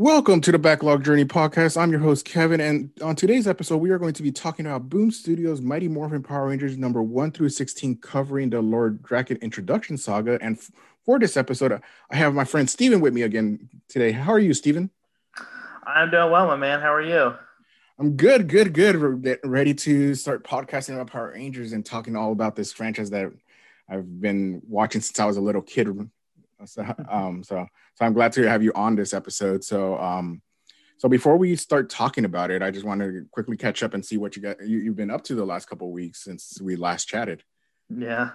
Welcome to the Backlog Journey podcast. I'm your host, Kevin, and on today's episode, we are going to be talking about Boom Studios' Mighty Morphin Power Rangers number 1 through 16, covering the Lord Drakkon introduction saga. And f- for this episode, I have my friend Steven with me again today. How are you, Steven? I'm doing well, my man. How are you? I'm good, good, good. We're getting ready to start podcasting about Power Rangers and talking all about this franchise that I've been watching since I was a little kid. So, um, so, so I'm glad to have you on this episode. So, um, so before we start talking about it, I just want to quickly catch up and see what you got you, have been up to the last couple of weeks since we last chatted. Yeah.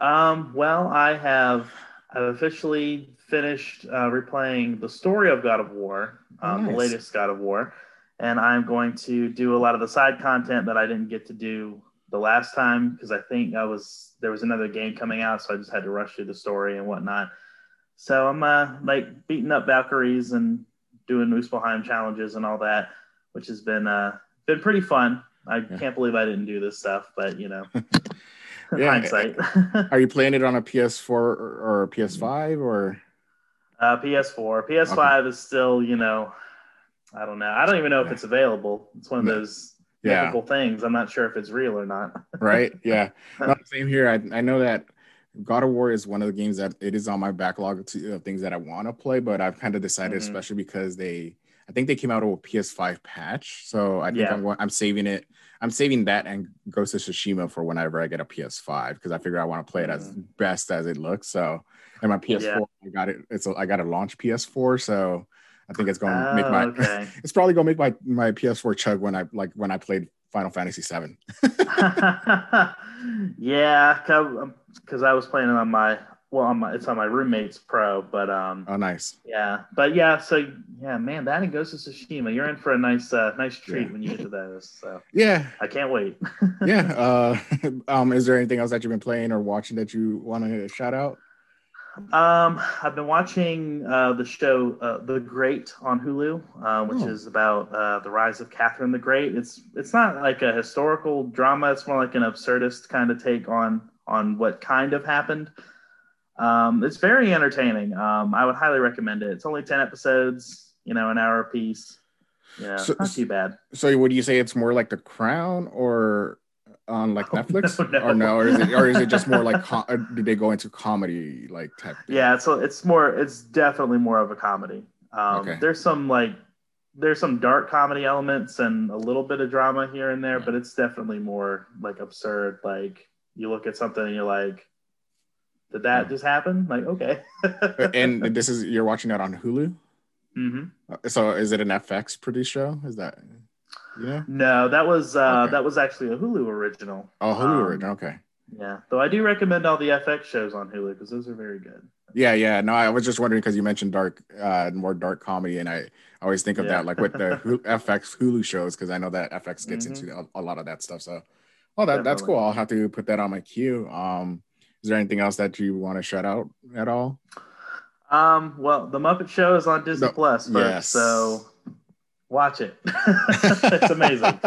Um, well, I have I've officially finished uh, replaying the story of God of War, um, nice. the latest God of War, and I'm going to do a lot of the side content that I didn't get to do the last time because I think I was there was another game coming out, so I just had to rush through the story and whatnot. So I'm uh, like beating up Valkyries and doing Muspelheim challenges and all that, which has been uh, been pretty fun. I yeah. can't believe I didn't do this stuff, but you know, yeah. hindsight. Are you playing it on a PS4 or, or PS5 or? Uh, PS4. PS5 okay. is still, you know, I don't know. I don't even know if it's available. It's one of those yeah. mythical things. I'm not sure if it's real or not. right? Yeah. No, same here. I, I know that God of War is one of the games that it is on my backlog of things that I want to play, but I've kind of decided, mm-hmm. especially because they, I think they came out with a PS5 patch, so I think yeah. I'm, I'm saving it. I'm saving that and Ghost of Tsushima for whenever I get a PS5 because I figure I want to play it as mm-hmm. best as it looks. So, and my PS4, yeah. I got it. It's a, I got a launch PS4, so I think it's going to oh, make my. Okay. it's probably going to make my my PS4 chug when I like when I played Final Fantasy VII. yeah, because I was playing it on my well, on my it's on my roommate's pro, but um. Oh, nice. Yeah, but yeah, so yeah, man, that and Ghost of Tsushima, you're in for a nice uh, nice treat yeah. when you get to those. So yeah, I can't wait. yeah. Uh, um, is there anything else that you've been playing or watching that you want to shout out? Um, I've been watching uh, the show uh, The Great on Hulu, uh, which oh. is about uh, the rise of Catherine the Great. It's it's not like a historical drama. It's more like an absurdist kind of take on on what kind of happened. Um, it's very entertaining. Um, I would highly recommend it. It's only ten episodes, you know, an hour a piece. Yeah, so, not too bad. So, would you say it's more like The Crown, or on like Netflix no, no. or no or is it or is it just more like com- did they go into comedy like type thing? yeah so it's more it's definitely more of a comedy um, okay. there's some like there's some dark comedy elements and a little bit of drama here and there yeah. but it's definitely more like absurd like you look at something and you're like did that yeah. just happen like okay and this is you're watching that on hulu mm-hmm. so is it an fx produced show is that yeah. No, that was uh, okay. that was actually a Hulu original. Oh, Hulu um, original. Okay. Yeah, though I do recommend all the FX shows on Hulu because those are very good. Yeah, yeah. No, I was just wondering because you mentioned dark, uh, more dark comedy, and I always think of yeah. that like with the FX Hulu shows because I know that FX gets mm-hmm. into a, a, lot of that stuff. So, oh, that, that's cool. I'll have to put that on my queue. Um, is there anything else that you want to shout out at all? Um, well, the Muppet Show is on Disney no, Plus, yes. so Watch it. it's amazing.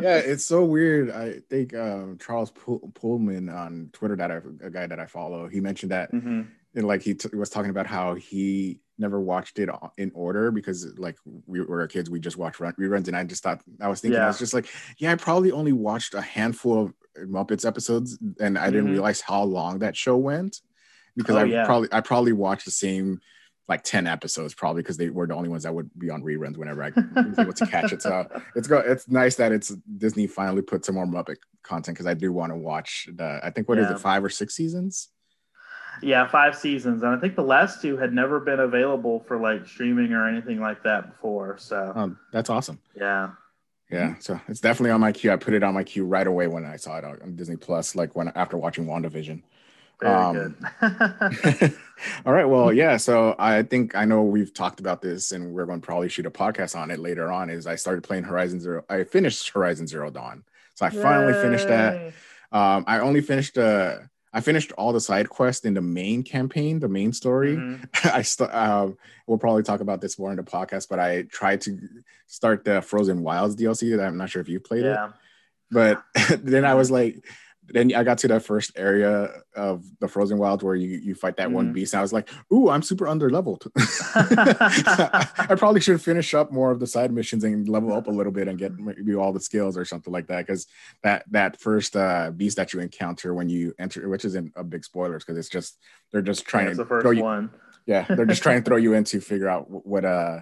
yeah, it's so weird. I think um, Charles Pullman on Twitter, that I, a guy that I follow, he mentioned that, mm-hmm. and like he t- was talking about how he never watched it in order because like we were kids, we just watched run- reruns, and I just thought I was thinking yeah. I was just like, yeah, I probably only watched a handful of Muppets episodes, and I didn't mm-hmm. realize how long that show went because oh, I yeah. probably I probably watched the same like 10 episodes probably because they were the only ones that would be on reruns whenever I was able to catch it. So it's go it's nice that it's Disney finally put some more Muppet content because I do want to watch the I think what yeah. is it, five or six seasons? Yeah, five seasons. And I think the last two had never been available for like streaming or anything like that before. So um, that's awesome. Yeah. Yeah. So it's definitely on my queue. I put it on my queue right away when I saw it on Disney Plus, like when after watching WandaVision. Very um, good. all right. Well, yeah. So I think I know we've talked about this, and we're going to probably shoot a podcast on it later on. Is I started playing Horizon Zero. I finished Horizon Zero Dawn, so I Yay. finally finished that. Um, I only finished uh, I finished all the side quests in the main campaign, the main story. Mm-hmm. I st- uh, we'll probably talk about this more in the podcast, but I tried to start the Frozen Wilds DLC. That I'm not sure if you played yeah. it, but then I was like then I got to that first area of the Frozen Wild where you, you fight that mm. one beast. And I was like, ooh, I'm super under leveled. I probably should finish up more of the side missions and level up a little bit and get maybe all the skills or something like that. Because that that first uh, beast that you encounter when you enter, which isn't a big spoilers, because it's just they're just trying yeah, to the first you, one. Yeah, they're just trying to throw you in to figure out what uh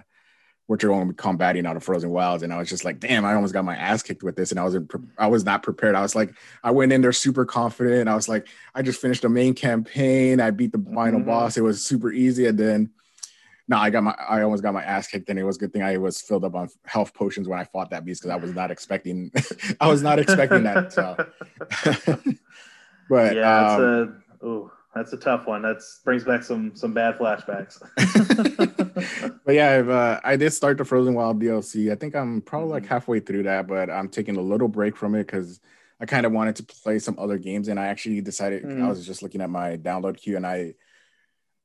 what you're going to be combating out of Frozen Wilds. And I was just like, damn, I almost got my ass kicked with this. And I wasn't, I was not prepared. I was like, I went in there super confident. I was like, I just finished the main campaign. I beat the final mm-hmm. boss. It was super easy. And then, no, I got my, I almost got my ass kicked. And it was a good thing I was filled up on health potions when I fought that beast because I was not expecting, I was not expecting that. So. but yeah, um, it's a, ooh that's a tough one. That brings back some some bad flashbacks. but yeah, uh, i did start the Frozen Wild DLC. I think I'm probably like mm-hmm. halfway through that, but I'm taking a little break from it because I kind of wanted to play some other games, and I actually decided mm. I was just looking at my download queue, and I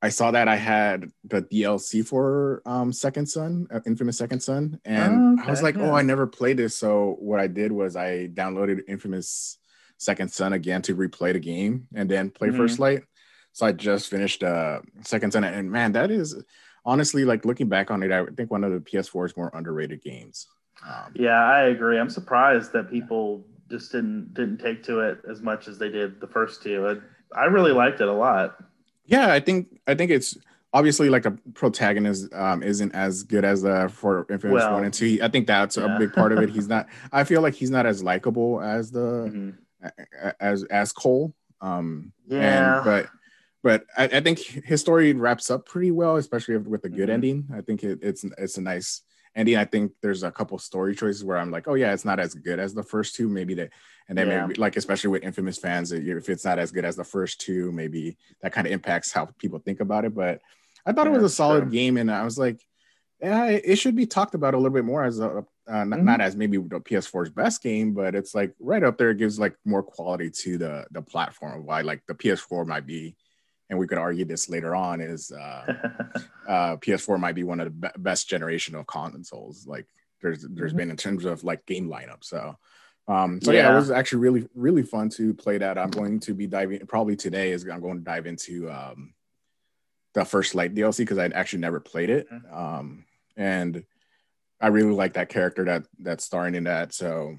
I saw that I had the DLC for um, Second Son, uh, Infamous Second Son, and okay, I was like, yeah. oh, I never played this. So what I did was I downloaded Infamous Second Son again to replay the game and then play mm-hmm. First Light. So I just finished uh Second Son, and man, that is honestly like looking back on it, I think one of the PS4's more underrated games. Um, yeah, I agree. I'm surprised that people just didn't didn't take to it as much as they did the first two. I, I really liked it a lot. Yeah, I think I think it's obviously like a protagonist um, isn't as good as uh, for Infamous well, One and Two. I think that's yeah. a big part of it. He's not. I feel like he's not as likable as the mm-hmm. as as Cole. Um, yeah, and, but but I, I, think his story wraps up pretty well, especially with a good mm-hmm. ending. I think it, it's it's a nice ending. I think there's a couple story choices where I'm like, oh yeah, it's not as good as the first two. Maybe that, and then yeah. maybe like especially with infamous fans, if it's not as good as the first two, maybe that kind of impacts how people think about it. But I thought yeah, it was a solid true. game, and I was like, yeah, it should be talked about a little bit more as a uh, not, mm-hmm. not, as maybe the PS4's best game, but it's like right up there. It gives like more quality to the the platform. Why like the PS4 might be and we could argue this later on is uh, uh, PS4 might be one of the be- best generation of consoles. Like there's there's mm-hmm. been in terms of like game lineup. So um, so yeah. yeah. it was actually really really fun to play that. I'm going to be diving probably today is I'm going to dive into um, the first light DLC because I'd actually never played it. Mm-hmm. Um, and I really like that character that that's starring in that. So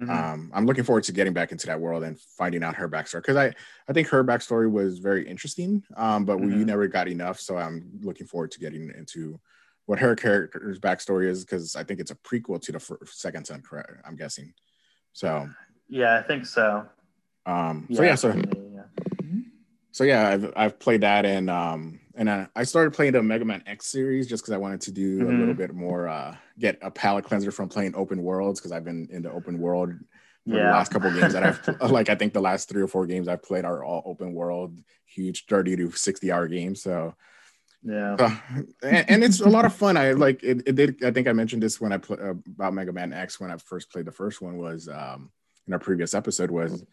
Mm-hmm. Um, I'm looking forward to getting back into that world and finding out her backstory because I, I think her backstory was very interesting, um, but mm-hmm. we never got enough. So I'm looking forward to getting into what her character's backstory is because I think it's a prequel to the first, second son, correct? I'm guessing. So yeah, I think so. Um, so yeah, yeah so yeah. so yeah, I've I've played that and um, and I, I started playing the Mega Man X series just because I wanted to do mm-hmm. a little bit more, uh, get a palate cleanser from playing open worlds because I've been in the open world for yeah. the last couple games that I've like. I think the last three or four games I've played are all open world, huge, thirty to sixty hour games. So yeah, uh, and, and, it's a lot of fun. I like it, it. did. I think I mentioned this when I played uh, about Mega Man X when I first played the first one was um, in our previous episode was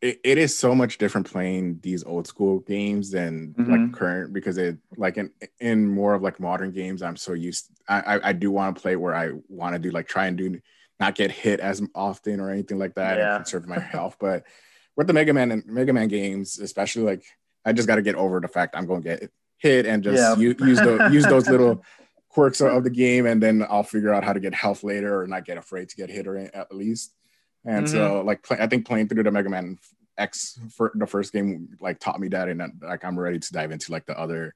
it, it is so much different playing these old school games than mm-hmm. like current because it like in in more of like modern games i'm so used i i, do want to play where i want to do like try and do not get hit as often or anything like that yeah. and conserve my health but with the mega man and mega man games especially like i just got to get over the fact i'm going to get hit and just yeah. use, use, the, use those little quirks of the game and then i'll figure out how to get health later or not get afraid to get hit or at least and mm-hmm. so, like, play, I think playing through the Mega Man X for the first game, like, taught me that, and like, I'm ready to dive into like the other.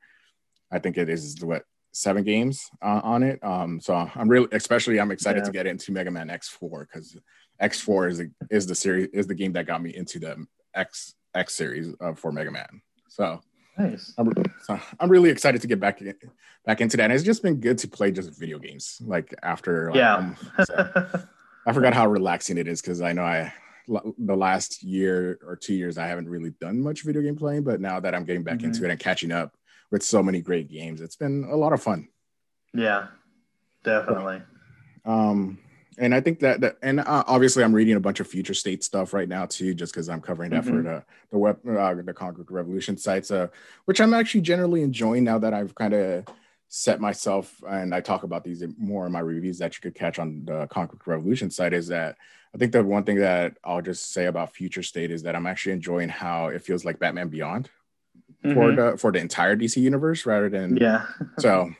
I think it is what seven games uh, on it. Um, so I'm really, especially, I'm excited yeah. to get into Mega Man X4 because X4 is a, is the series is the game that got me into the X X series uh, for Mega Man. So. Nice. I'm, so I'm really excited to get back in, back into that. And it's just been good to play just video games, like after. Like, yeah. Um, so. I forgot how relaxing it is because I know I the last year or two years I haven't really done much video game playing, but now that I'm getting back mm-hmm. into it and catching up with so many great games, it's been a lot of fun. Yeah, definitely. Um, and I think that, that and uh, obviously I'm reading a bunch of future state stuff right now too, just because I'm covering that mm-hmm. for the the web uh, the Comic Book Revolution sites, uh, which I'm actually generally enjoying now that I've kind of set myself and I talk about these more in my reviews that you could catch on the Comic Revolution site is that I think the one thing that I'll just say about Future State is that I'm actually enjoying how it feels like Batman Beyond mm-hmm. for the for the entire DC universe rather than yeah. so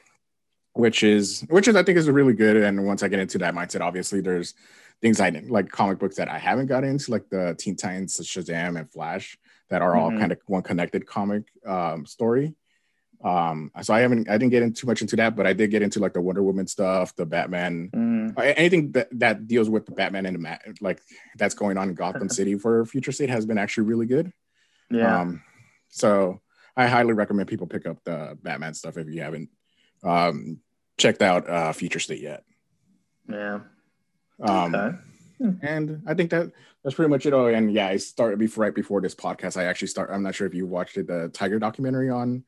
which is which is I think is really good. And once I get into that mindset, obviously there's things I like comic books that I haven't got into, like the Teen Titans, Shazam, and Flash, that are all mm-hmm. kind of one connected comic um, story. Um, so I haven't, I didn't get into too much into that, but I did get into like the Wonder Woman stuff, the Batman, mm. anything that, that deals with the Batman and the Mat, like that's going on in Gotham City for Future State has been actually really good. Yeah. Um, so I highly recommend people pick up the Batman stuff if you haven't um, checked out uh, Future State yet. Yeah. Um, okay. And I think that that's pretty much it. Oh, and yeah, I started before right before this podcast. I actually start. I'm not sure if you watched it, the Tiger documentary on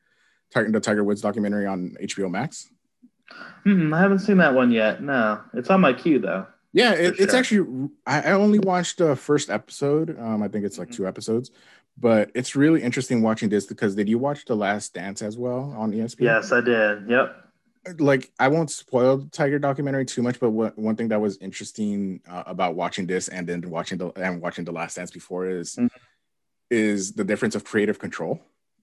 the Tiger Woods documentary on HBO Max. Mm, I haven't seen that one yet. No, it's on my queue though. Yeah, it, sure. it's actually. I, only watched the first episode. Um, I think it's like mm-hmm. two episodes, but it's really interesting watching this because did you watch The Last Dance as well on ESPN? Yes, I did. Yep like I won't spoil the Tiger documentary too much, but what, one thing that was interesting uh, about watching this and then watching the and watching the Last Dance before is mm-hmm. is the difference of creative control.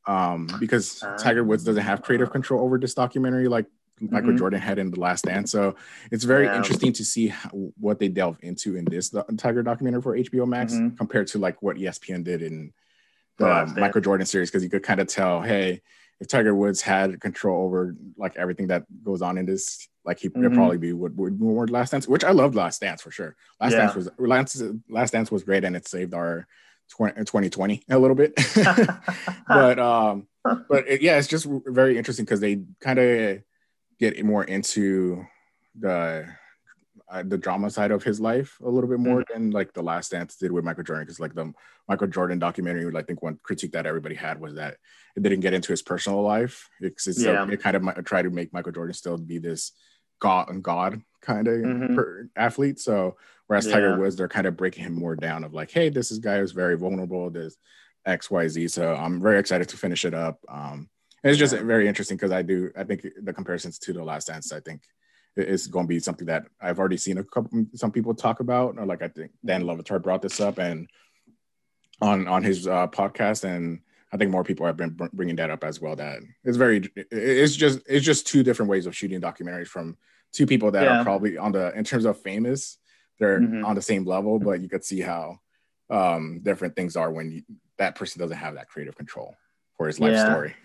Um, because uh, Tiger Woods doesn't have creative ah. control over this documentary like mm-hmm. Michael Jordan had in the Last Dance. So it's very yeah. interesting to see how, what they delve into in this the Tiger documentary for HBO Max mm-hmm. compared to like what ESPN did in the Michael Jordan series because you could kind of tell, hey if Tiger Woods had control over like everything that goes on in this, like he mm-hmm. probably be would would more Last Dance, which I loved Last Dance for sure. Last yeah. Dance was Last, Last Dance was great and it saved our 20, 2020 a little bit. but um but it, yeah, it's just very interesting because they kind of get more into the uh, the drama side of his life a little bit more mm-hmm. than like the Last Dance did with Michael Jordan. Because like the Michael Jordan documentary, I think one critique that everybody had was that it didn't get into his personal life. It's, it's yeah. it kind of tried to make Michael Jordan still be this god and god kind of mm-hmm. athlete. So whereas yeah. Tiger Woods, they're kind of breaking him more down of like, hey, this is guy who's very vulnerable. This X Y Z. So I'm very excited to finish it up. Um, it's just yeah. very interesting because I do I think the comparisons to the Last Dance I think is going to be something that I've already seen a couple some people talk about. Or like I think Dan Le Batard brought this up and on on his uh, podcast, and I think more people have been bringing that up as well. That it's very it's just it's just two different ways of shooting documentaries from two people that yeah. are probably on the in terms of famous, they're mm-hmm. on the same level, but you could see how um, different things are when you, that person doesn't have that creative control for his life yeah. story.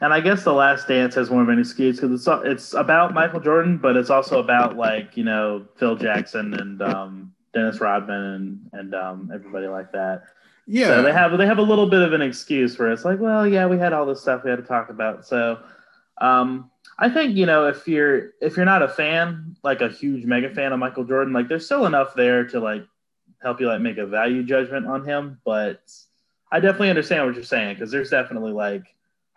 And I guess The Last Dance has more of an excuse because it's it's about Michael Jordan, but it's also about like you know Phil Jackson and um, Dennis Rodman and and um, everybody like that. Yeah, so they have they have a little bit of an excuse where it's like, well, yeah, we had all this stuff we had to talk about. So um, I think you know if you're if you're not a fan, like a huge mega fan of Michael Jordan, like there's still enough there to like help you like make a value judgment on him. But I definitely understand what you're saying because there's definitely like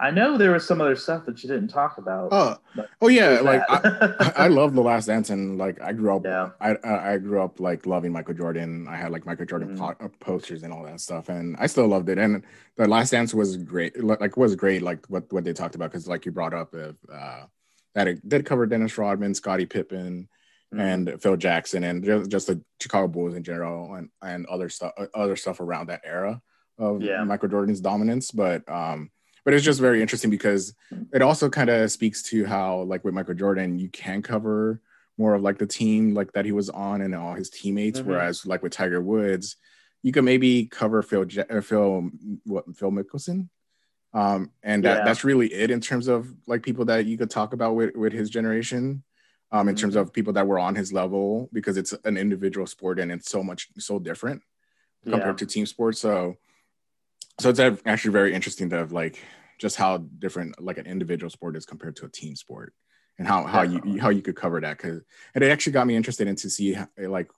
I know there was some other stuff that you didn't talk about. Oh, oh yeah, like I, I, love the Last Dance, and like I grew up, yeah. I I grew up like loving Michael Jordan. I had like Michael Jordan mm-hmm. po- posters and all that stuff, and I still loved it. And the Last Dance was great, like was great, like what what they talked about because like you brought up uh, that it did cover Dennis Rodman, Scottie Pippen, mm-hmm. and Phil Jackson, and just, just the Chicago Bulls in general, and and other stuff, other stuff around that era of yeah. Michael Jordan's dominance, but um but it's just very interesting because it also kind of speaks to how like with michael jordan you can cover more of like the team like that he was on and all his teammates mm-hmm. whereas like with tiger woods you can maybe cover phil uh, phil what phil mickelson um and that, yeah. that's really it in terms of like people that you could talk about with with his generation um in mm-hmm. terms of people that were on his level because it's an individual sport and it's so much so different compared yeah. to team sports so so it's actually very interesting to have like just how different like an individual sport is compared to a team sport and how how you how you could cover that because and it actually got me interested in to see how, like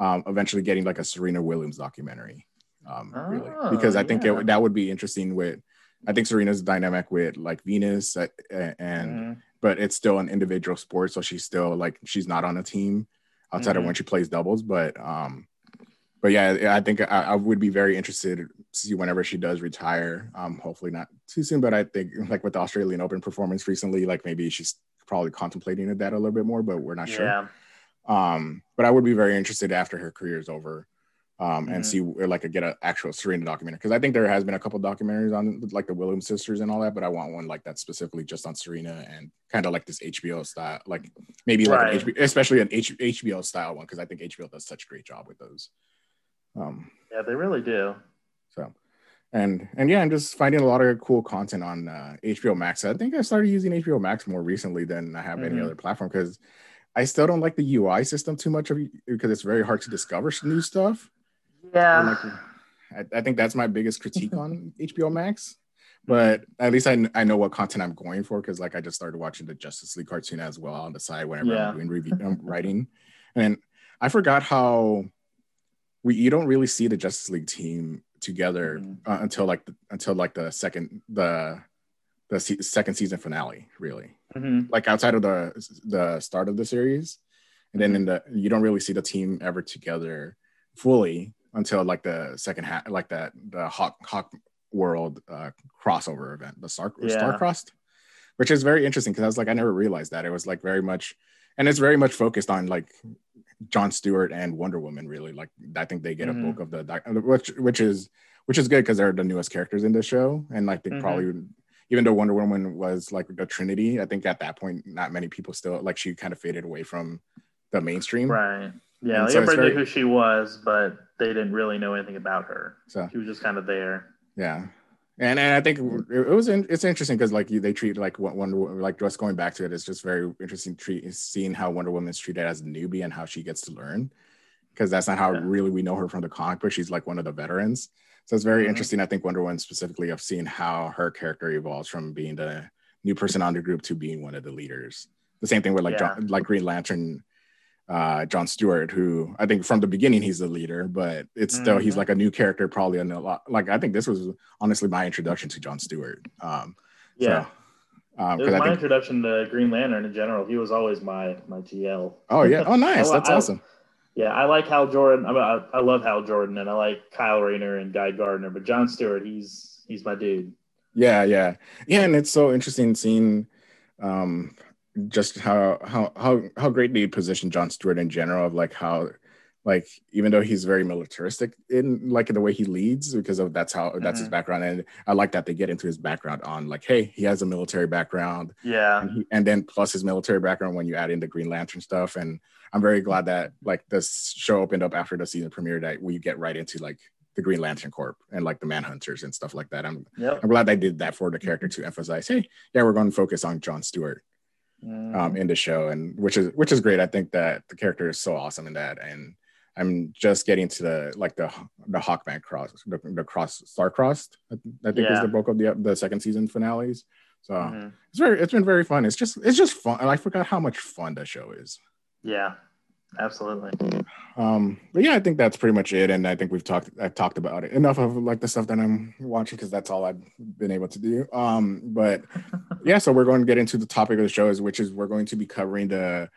um, eventually getting like a Serena Williams documentary um, oh, really because I think yeah. it, that would be interesting with I think Serena's dynamic with like Venus uh, and mm. but it's still an individual sport so she's still like she's not on a team outside mm-hmm. of when she plays doubles but um but yeah, I think I, I, would be very interested see whenever she does retire. Um, hopefully not too soon, but I think like with the Australian Open performance recently, like maybe she's probably contemplating that a little bit more, but we're not sure. Um, but I would be very interested after her career is over um, and mm-hmm. see like a, get an actual Serena documentary because I think there has been a couple documentaries on like the Williams sisters and all that, but I want one like that specifically just on Serena and kind of like this HBO style, like maybe like right. an HBO, especially an H- HBO style one because I think HBO does such a great job with those. Um, yeah, they really do. And and yeah, I'm just finding a lot of cool content on uh, HBO Max. I think I started using HBO Max more recently than I have mm-hmm. any other platform because I still don't like the UI system too much of because it's very hard to discover new stuff. Yeah. Like, I, I, think that's my biggest critique on HBO Max. But at least I, I know what content I'm going for because like I just started watching the Justice League cartoon as well on the side whenever yeah. I'm doing review I'm writing. And I forgot how we you don't really see the Justice League team together mm-hmm. uh, until like the, until like the second the the se- second season finale really mm-hmm. like outside of the the start of the series and then mm-hmm. in the you don't really see the team ever together fully until like the second half, like that the Hawk Hawk World uh, crossover event, the Star yeah. Starcrossed, which is very interesting because I was like, I never realized that it was like very much, and it's very much focused on like John Stewart and Wonder Woman. Really, like I think they get mm-hmm. a bulk of the which which is which is good because they're the newest characters in the show, and like they mm-hmm. probably even though Wonder Woman was like the Trinity, I think at that point not many people still like she kind of faded away from the mainstream. Right. Yeah, so everybody very, knew who she was, but they didn't really know anything about her. So she was just kind of there. Yeah, and and I think it was it's interesting because like you, they treat like Wonder like just going back to it, it's just very interesting treat seeing how Wonder Woman's treated as a newbie and how she gets to learn because that's not how yeah. really we know her from the comic book. She's like one of the veterans, so it's very mm-hmm. interesting. I think Wonder Woman specifically of seeing how her character evolves from being the new person on the group to being one of the leaders. The same thing with like yeah. John, like Green Lantern uh, John Stewart, who I think from the beginning he's the leader, but it's still mm-hmm. he's like a new character, probably a lot. Like I think this was honestly my introduction to John Stewart. Um, yeah, so, um, it was my think, introduction to Green Lantern in general. He was always my my TL. Oh yeah, oh nice, that's I, awesome. Yeah, I like Hal Jordan. I, mean, I, I love Hal Jordan, and I like Kyle Rayner and Guy Gardner. But John Stewart, he's he's my dude. Yeah, yeah, yeah, and it's so interesting seeing um just how how how how great they position John Stewart in general of like how like even though he's very militaristic in like in the way he leads because of that's how that's mm-hmm. his background. And i like that they get into his background on like hey he has a military background. Yeah. And, he, and, then plus his military background when you add in the green lantern stuff. And i'm very glad that like this show opened up after the season premiere that we get right into like the green lantern corp and like the manhunters and stuff like that. I'm yep. i'm glad they did that for the character to emphasize hey yeah we're going to focus on john stewart um, mm. in the show, and which is which is great. I think that the character is so awesome in that, and I'm just getting to the like the the Hawkman cross, the, the cross Star Crossed. I, I think yeah. is the bulk of the the second season finales. So mm-hmm. it's very it's been very fun. It's just it's just fun. I forgot how much fun the show is. Yeah, absolutely. Um, but yeah, I think that's pretty much it. And I think we've talked I've talked about it enough of like the stuff that I'm watching because that's all I've been able to do. Um, but yeah, so we're going to get into the topic of the show is which is we're going to be covering the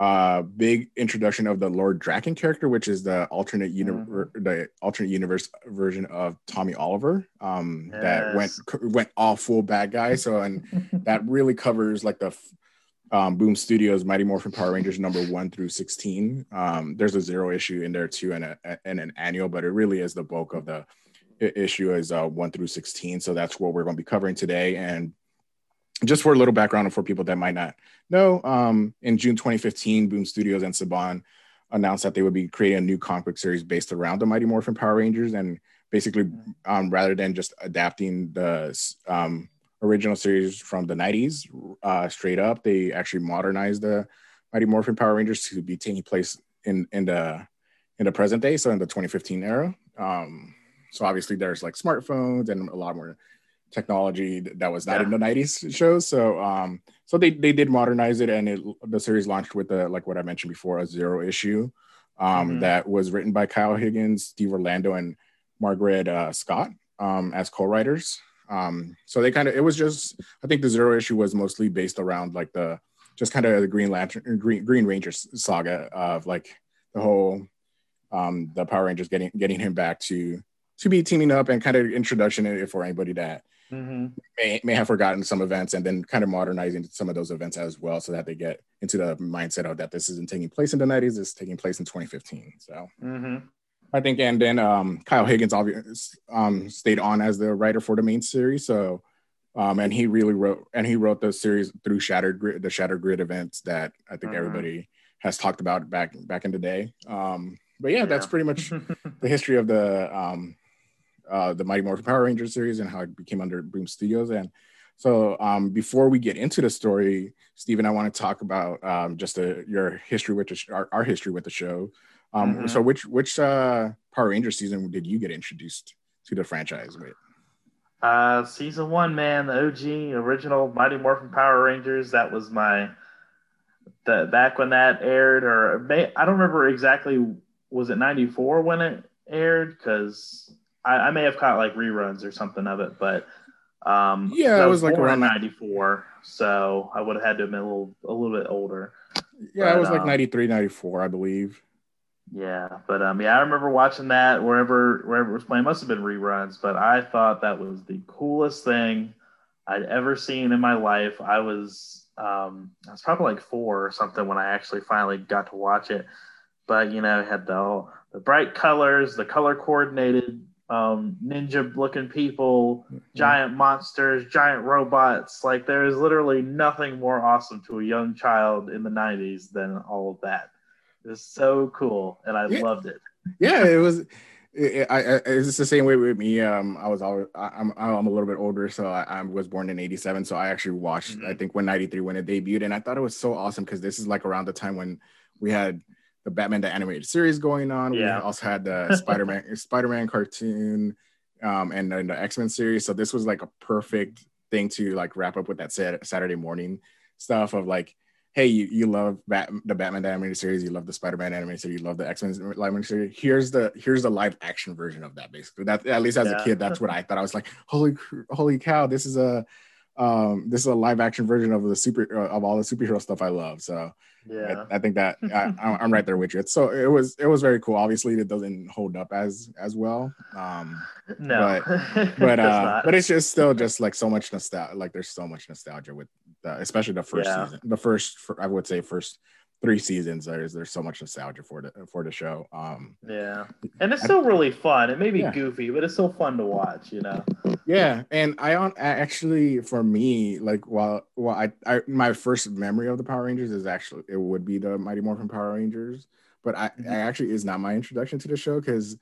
uh big introduction of the Lord Drakkon character, which is the alternate universe mm-hmm. the alternate universe version of Tommy Oliver. Um yes. that went went all full bad guy. So and that really covers like the um, Boom Studios Mighty Morphin Power Rangers number one through 16. Um, there's a zero issue in there too, and, a, and an annual, but it really is the bulk of the issue is uh, one through 16. So that's what we're going to be covering today. And just for a little background for people that might not know, um, in June 2015, Boom Studios and Saban announced that they would be creating a new comic book series based around the Mighty Morphin Power Rangers. And basically, um, rather than just adapting the um, original series from the 90s uh, straight up. They actually modernized the Mighty Morphin Power Rangers to be taking place in in the in the present day, so in the 2015 era. Um, so obviously there's like smartphones and a lot more technology that was not yeah. in the 90s shows. So um, so they they did modernize it, and it, the series launched with the like what I mentioned before, a zero issue um, mm-hmm. that was written by Kyle Higgins, Steve Orlando, and Mairghread uh, Scott um, as co-writers. Um, so they kind of it was just I think the zero issue was mostly based around like the just kind of the Green Lantern Green Green Ranger saga of like the whole um, the Power Rangers getting getting him back to to be teaming up and kind of introduction for anybody that mm-hmm. may, may have forgotten some events and then kind of modernizing some of those events as well so that they get into the mindset of that this isn't taking place in the 90s it's taking place in 2015 so mm-hmm. I think and then um, kyle higgins obviously um, stayed on as the writer for the main series so um, and he really wrote and he wrote the series through shattered grid the shattered grid events that i think mm-hmm. everybody has talked about back back in the day um, but yeah, yeah, that's pretty much the history of the um, uh, the Mighty Morphin Power Rangers series and how it became under Boom Studios. And so, um, before we get into the story, Steven, I want to talk about um, just a, uh, your history with the sh- our, our, history with the show. Um, mm-hmm. So, which which uh, Power Ranger season did you get introduced to the franchise with? Uh, season one, man, the OG original Mighty Morphin Power Rangers. That was my the back when that aired, or may, I don't remember exactly. Was it '94 when it aired? Because I, I, may have caught like reruns or something of it, but um, yeah, it was, like around '94, so I would have had to have been a little a little bit older. Yeah, but, it was like um, 93, 94, I believe. Yeah, but um, yeah, I remember watching that wherever wherever it was playing. It must have been reruns, but I thought that was the coolest thing I'd ever seen in my life. I was um, I was probably like four or something when I actually finally got to watch it. But you know, it had the the bright colors, the color coordinated um, ninja looking people, mm-hmm. giant monsters, giant robots. Like there is literally nothing more awesome to a young child in the 90s than all of that. It's so cool, and I yeah. loved it. Yeah, it was. It, I, I, it's the same way with me. Um, I was always, I, am I'm, I'm a little bit older, so I, I was born in '87. So I actually watched, mm-hmm. I think, when '93 when it debuted, and I thought it was so awesome because this is like around the time when we had the Batman the animated series going on. Yeah. We also had the Spider Man Spider Man cartoon, um, and then the X Men series. So this was like a perfect thing to like wrap up with that Saturday morning stuff of like, hey, you, you love Bat- the Batman animated series, you love the Spider Man animated series, you love the X Men live animated series. Here's the here's the live action version of that. Basically, that at least as yeah. a kid, that's what I thought. I was like, holy holy cow, this is a um, this is a live action version of the super uh, of all the superhero stuff I love. So yeah, I, I think that I, am right there with you. It's, so it was it was very cool. Obviously, it doesn't hold up as as well. Um, no, but but uh, but it's just still just like so much nostalgia. Like there's so much nostalgia with, especially the first yeah. season. The first, I would say, first three seasons there's there's so much nostalgia for the for the show um yeah and it's still I, really fun it may be yeah. goofy but it's still fun to watch you know yeah and i on actually for me like while well I, I my first memory of the power rangers is actually it would be the mighty morphin power rangers but i, mm-hmm. I actually is not my introduction to the show because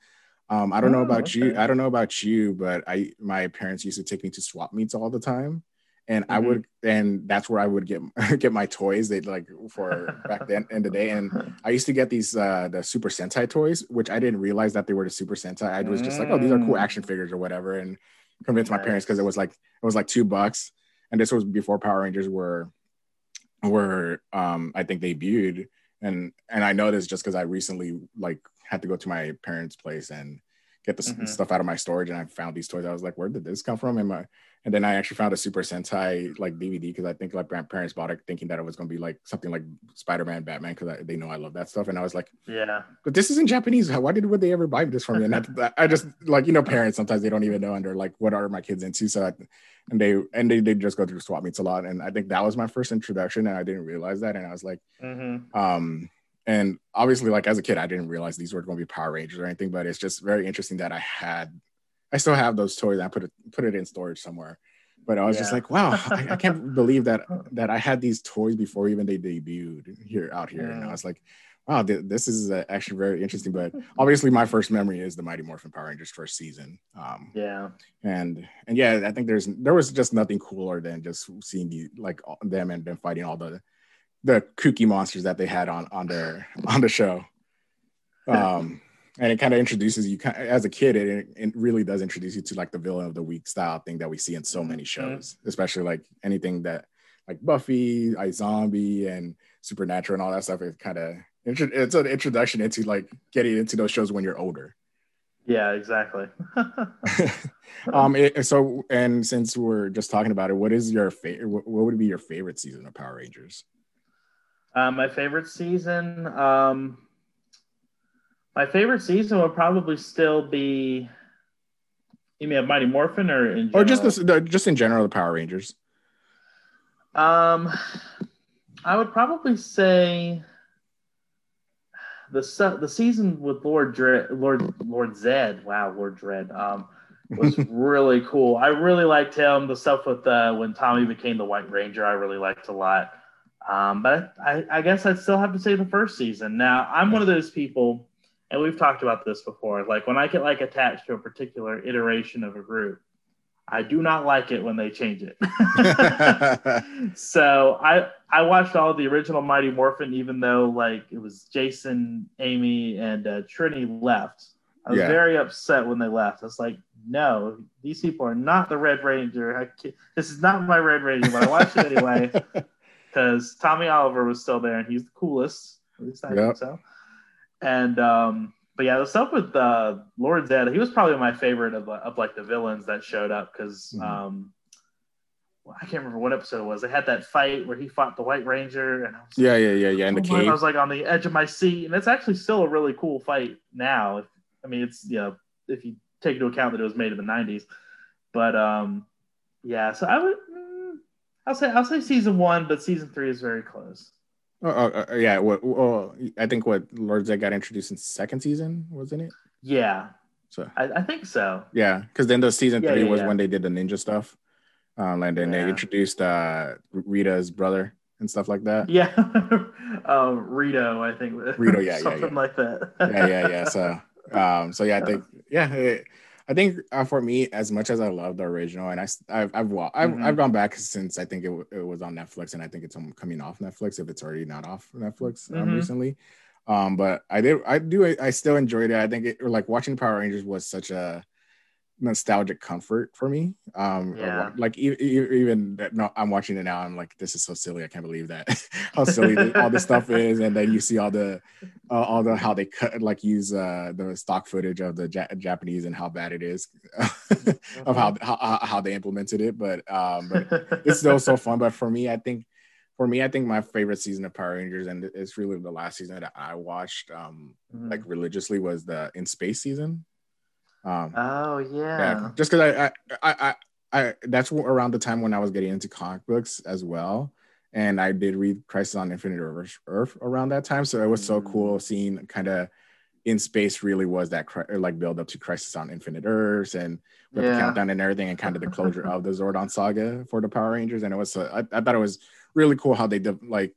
um, I don't oh, know about okay. you. I don't know about you, but I my parents used to take me to swap meets all the time and mm-hmm. I would and that's where I would get get my toys. They like for back then in the day, and I used to get these uh the Super Sentai toys, which I didn't realize that they were the Super Sentai. I was just like, oh, these are cool action mm. figures or whatever, and convinced my parents because it was like it was like two bucks, and this was before Power Rangers were were um I think debuted, and and I know this just because I recently like had to go to my parents' place and get the mm-hmm. stuff out of my storage, and I found these toys. I was like, where did this come from? And my and then I actually found a Super Sentai like DVD because I think like my parents bought it thinking that it was gonna be like something like Spider Man, Batman because they know I love that stuff. And I was like, yeah, but this isn't Japanese. Why did would they ever buy this for me? And I, I just like you know parents sometimes they don't even know under like what are my kids into. So I, and they and they they just go through swap meets a lot. And I think that was my first introduction, and I didn't realize that. And I was like, mm-hmm. um. And obviously, like as a kid, I didn't realize these were going to be Power Rangers or anything, but it's just very interesting that I had I still have those toys. I put it put it in storage somewhere. But I was yeah. just like, wow, I, I, can't believe that that I had these toys before even they debuted here out here. Yeah. And I was like, wow, th- this is uh, actually very interesting. But obviously, my first memory is the Mighty Morphin Power Rangers first season. Um, yeah, and and yeah, I think there's there was just nothing cooler than just seeing the like them and them fighting all the the kooky monsters that they had on on their on the show. Um, and it kind of introduces you as a kid it, it really does introduce you to like the villain of the week style thing that we see in so many mm-hmm. shows mm-hmm. especially like anything that like buffy iZombie and supernatural and all that stuff it kind of it's an introduction into like getting into those shows when you're older yeah exactly um it, so and since we're just talking about it what is your favorite what would be your favorite season of power rangers uh, my favorite season um my favorite season would probably still be You mean Mighty Morphin or in general? or just the, just in general the Power Rangers? Um, I would probably say the the season with Lord Dread, Lord Lord Zed. Wow, Lord Dread. Um, was really cool. I really liked him. The stuff with uh, when Tommy became the White Ranger, I really liked a lot. Um, but I, I guess I'd still have to say the first season. Now, I'm one of those people, and we've talked about this before. Like when I get like attached to a particular iteration of a group, I do not like it when they change it. so I I watched all the original Mighty Morphin, even though like it was Jason, Amy, and uh, Trini left. I was yeah. very upset when they left. I was like, no, these people are not the Red Ranger. I, this is not my Red Ranger, but I watched it anyway because Tommy Oliver was still there and he's the coolest. At least I yep. think so. And um, but yeah, the stuff with uh, Lord Zed, he was probably my favorite of, of like the villains that showed up because mm-hmm. um, well, I can't remember what episode it was. They had that fight where he fought the White Ranger, and I was yeah, yeah, yeah, yeah, in the cave. I was like on the edge of my seat, and it's actually still a really cool fight now. If, I mean, it's you know, if you take into account that it was made in the '90s, but um, yeah. So I would, I'll say, I'll say season one, but season three is very close. Oh, uh, uh, yeah. What? Well, I think what Lord Zed got introduced in second season, wasn't it? Yeah. So I, I think so. Yeah, because then the season yeah, three yeah, was yeah. when they did the ninja stuff, um, and then they introduced uh, Rita's brother and stuff like that. Yeah, um, Rito, I think. Rito, yeah, something yeah, like that. yeah, yeah, yeah. So, um, so yeah, I think yeah. It, I think uh, for me, as much as I love the original, and I, I've I've I've, mm-hmm. I've gone back since I think it, it was on Netflix, and I think it's coming off Netflix if it's already not off Netflix um, mm-hmm. recently. Um, but I did I do I still enjoyed it. I think it like watching Power Rangers was such a nostalgic comfort for me. Um, yeah. like even no, I'm watching it now. I'm like, this is so silly. I can't believe that how silly all this stuff is. And then you see all the, uh, all the how they cut like use uh, the stock footage of the ja- Japanese and how bad it is, of how, mm-hmm. how how they implemented it. But um, but it's still so fun. But for me, I think. For me, I think my favorite season of Power Rangers, and it's really the last season that I watched, um, mm-hmm. like religiously, was the in space season um, oh yeah. yeah just because I, I, I, I, that's around the time when I was getting into comic books as well, and I did read Crisis on Infinite Earth, Earth around that time. So it was so cool mm. seeing kind of in space really was that like build up to Crisis on Infinite Earths and with yeah. the countdown and everything, and kind of the closure of the Zordon saga for the Power Rangers. And it was, uh, I, I thought it was really cool how they did like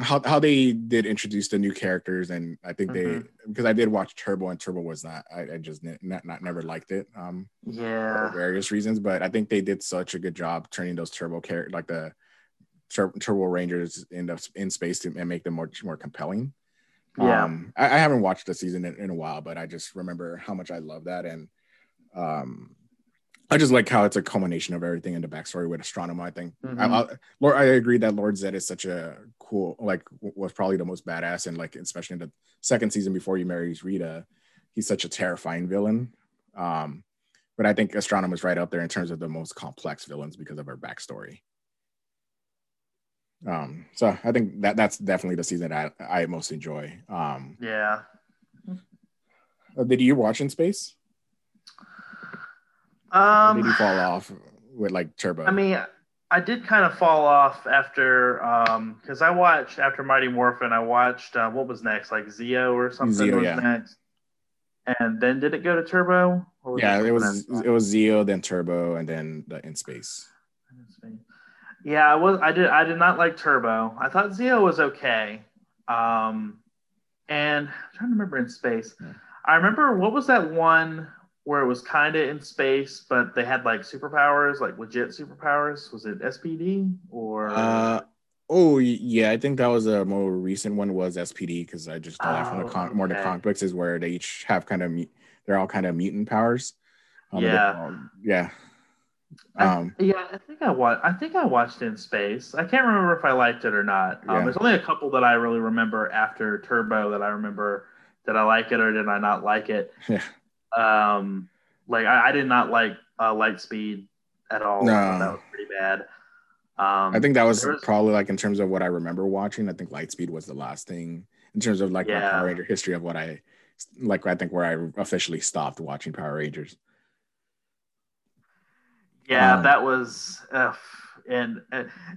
how how they did introduce the new characters, and I think mm-hmm. they because I did watch Turbo, and Turbo was not I, I just not, not never liked it. Um, yeah, for various reasons, but I think they did such a good job turning those Turbo characters like the Tur- Turbo Rangers in in space to and make them more more compelling. Yeah, um, I, I, haven't watched the season in, in, a while, but I just remember how much I love that, and um, I just like how it's a culmination of everything in the backstory with Astronema. I think mm-hmm. I, I, Lord, I agree that Lord Zed is such a cool, like, was probably the most badass, and like, especially in the second season before he marries Rita, he's such a terrifying villain. Um, but I think Astronema is right up there in terms of the most complex villains because of her backstory. Um, so I think that that's definitely the season that I, I most enjoy. Um, yeah. Uh, did you watch in space? Um, did you fall off with like Turbo? I mean, I did kind of fall off after um because I watched after Mighty Morphin. I watched uh, what was next, like Zeo or something Zeo, was yeah. next. And then did it go to Turbo? Yeah, it was it was Zeo, then Turbo, and then the In Space. Yeah, I was. I did. I did not like Turbo. I thought Zeo was okay. Um, and I'm trying to remember in space. Yeah. I remember what was that one where it was kind of in space, but they had like superpowers, like legit superpowers. Was it SPD or? Uh, oh yeah, I think that was a more recent one. Was SPD because I just thought oh, from the con- okay. more the comic books is where they each have kind of they're all kind of mutant powers. Um, yeah, yeah. Um, I, yeah, I think I watched. I think I watched in space. I can't remember if I liked it or not. Um, yeah. There's only a couple that I really remember after Turbo that I remember. Did I like it or did I not like it? Yeah. Um, like I, I, did not like uh, Lightspeed at all. No. That was pretty bad. Um, I think that was, was, probably like in terms of what I remember watching. I think Lightspeed was the last thing in terms of like yeah. my Power Ranger history of what I like. I think where I officially stopped watching Power Rangers. Yeah, um, that was. Uh, and,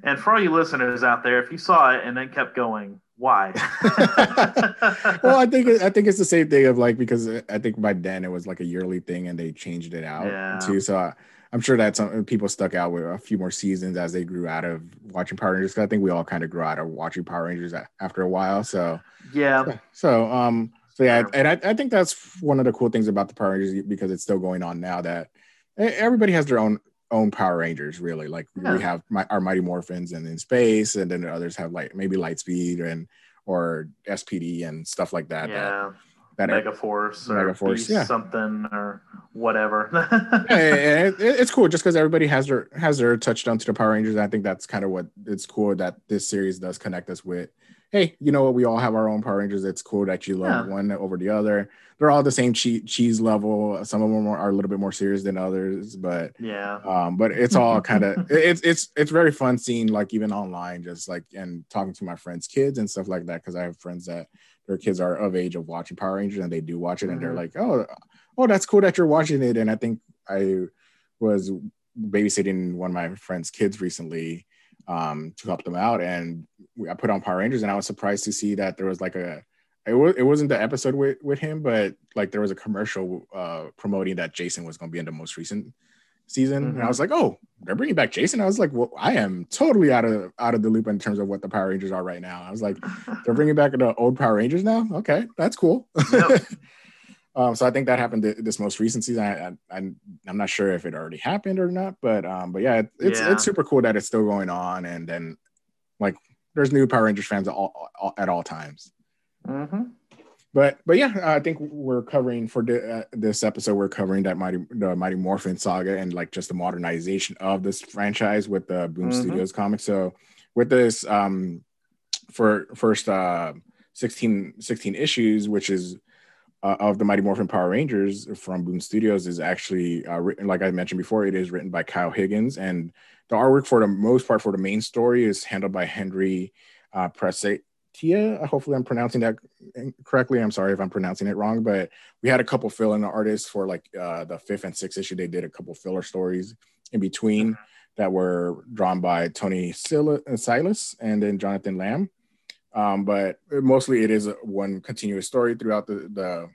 and for all you listeners out there, if you saw it and then kept going, why? well, I think I think it's the same thing of like because I think by then it was like a yearly thing and they changed it out yeah. too. So I, am sure that some people stuck out with a few more seasons as they grew out of watching Power Rangers. I think we all kind of grew out of watching Power Rangers after a while. So yeah. So um. So yeah, and I, I think that's one of the cool things about the Power Rangers because it's still going on now that everybody has their own own Power Rangers, really. Like yeah. we have my, our Mighty Morphins and in space, and then others have like maybe Lightspeed and or SPD and stuff like that. Yeah. That, that Mega Force or Mega Force, yeah. something or whatever. yeah, it, it's cool just because everybody has their has their touchdown to the Power Rangers. I think that's kind of what it's cool that this series does connect us with hey, you know what? We all have our own Power Rangers. It's cool that you love yeah. one over the other. They're all the same cheese cheese level. Some of them are a little bit more serious than others, but yeah. Um, but it's all kind of it's it's it's very fun seeing like even online, just like and talking to my friends' kids and stuff like that because I have friends that their kids are of age of watching Power Rangers and they do watch it mm-hmm. and they're mm-hmm. like, oh, oh, that's cool that you're watching it. And I think I was babysitting one of my friends' kids recently um, to help them out. And I put on Power Rangers, and I was surprised to see that there was like a it was it wasn't the episode with with him, but like there was a commercial uh, promoting that Jason was going to be in the most recent season, mm-hmm. and I was like, oh, they're bringing back Jason. I was like, well, I am totally out of out of the loop in terms of what the Power Rangers are right now. I was like, they're bringing back the old Power Rangers now. Okay, that's cool. Yep. Um, so I think that happened this most recent season. I, I, am not sure if it already happened or not, but um, but yeah, it's yeah. it's super cool that it's still going on, and then like there's new Power Rangers fans at all, all at all times. Mm-hmm. But but yeah, I think we're covering for the, uh, this episode. We're covering that mighty the Mighty Morphin saga and like just the modernization of this franchise with the Boom mm-hmm. Studios comics. So with this um for first uh 16 16 issues, which is uh, of the Mighty Morphin Power Rangers from Boom Studios is actually uh, written, like I mentioned before, it is written by Kyle Higgins, and the artwork for the most part for the main story is handled by Henry uh, Prasetya. Hopefully, I'm pronouncing that correctly. I'm sorry if I'm pronouncing it wrong, but we had a couple fill-in artists for like uh, the fifth and sixth issue. They did a couple filler stories in between that were drawn by Thony Silas and then Jonathan Lamb. Um, but mostly it is one continuous story throughout the the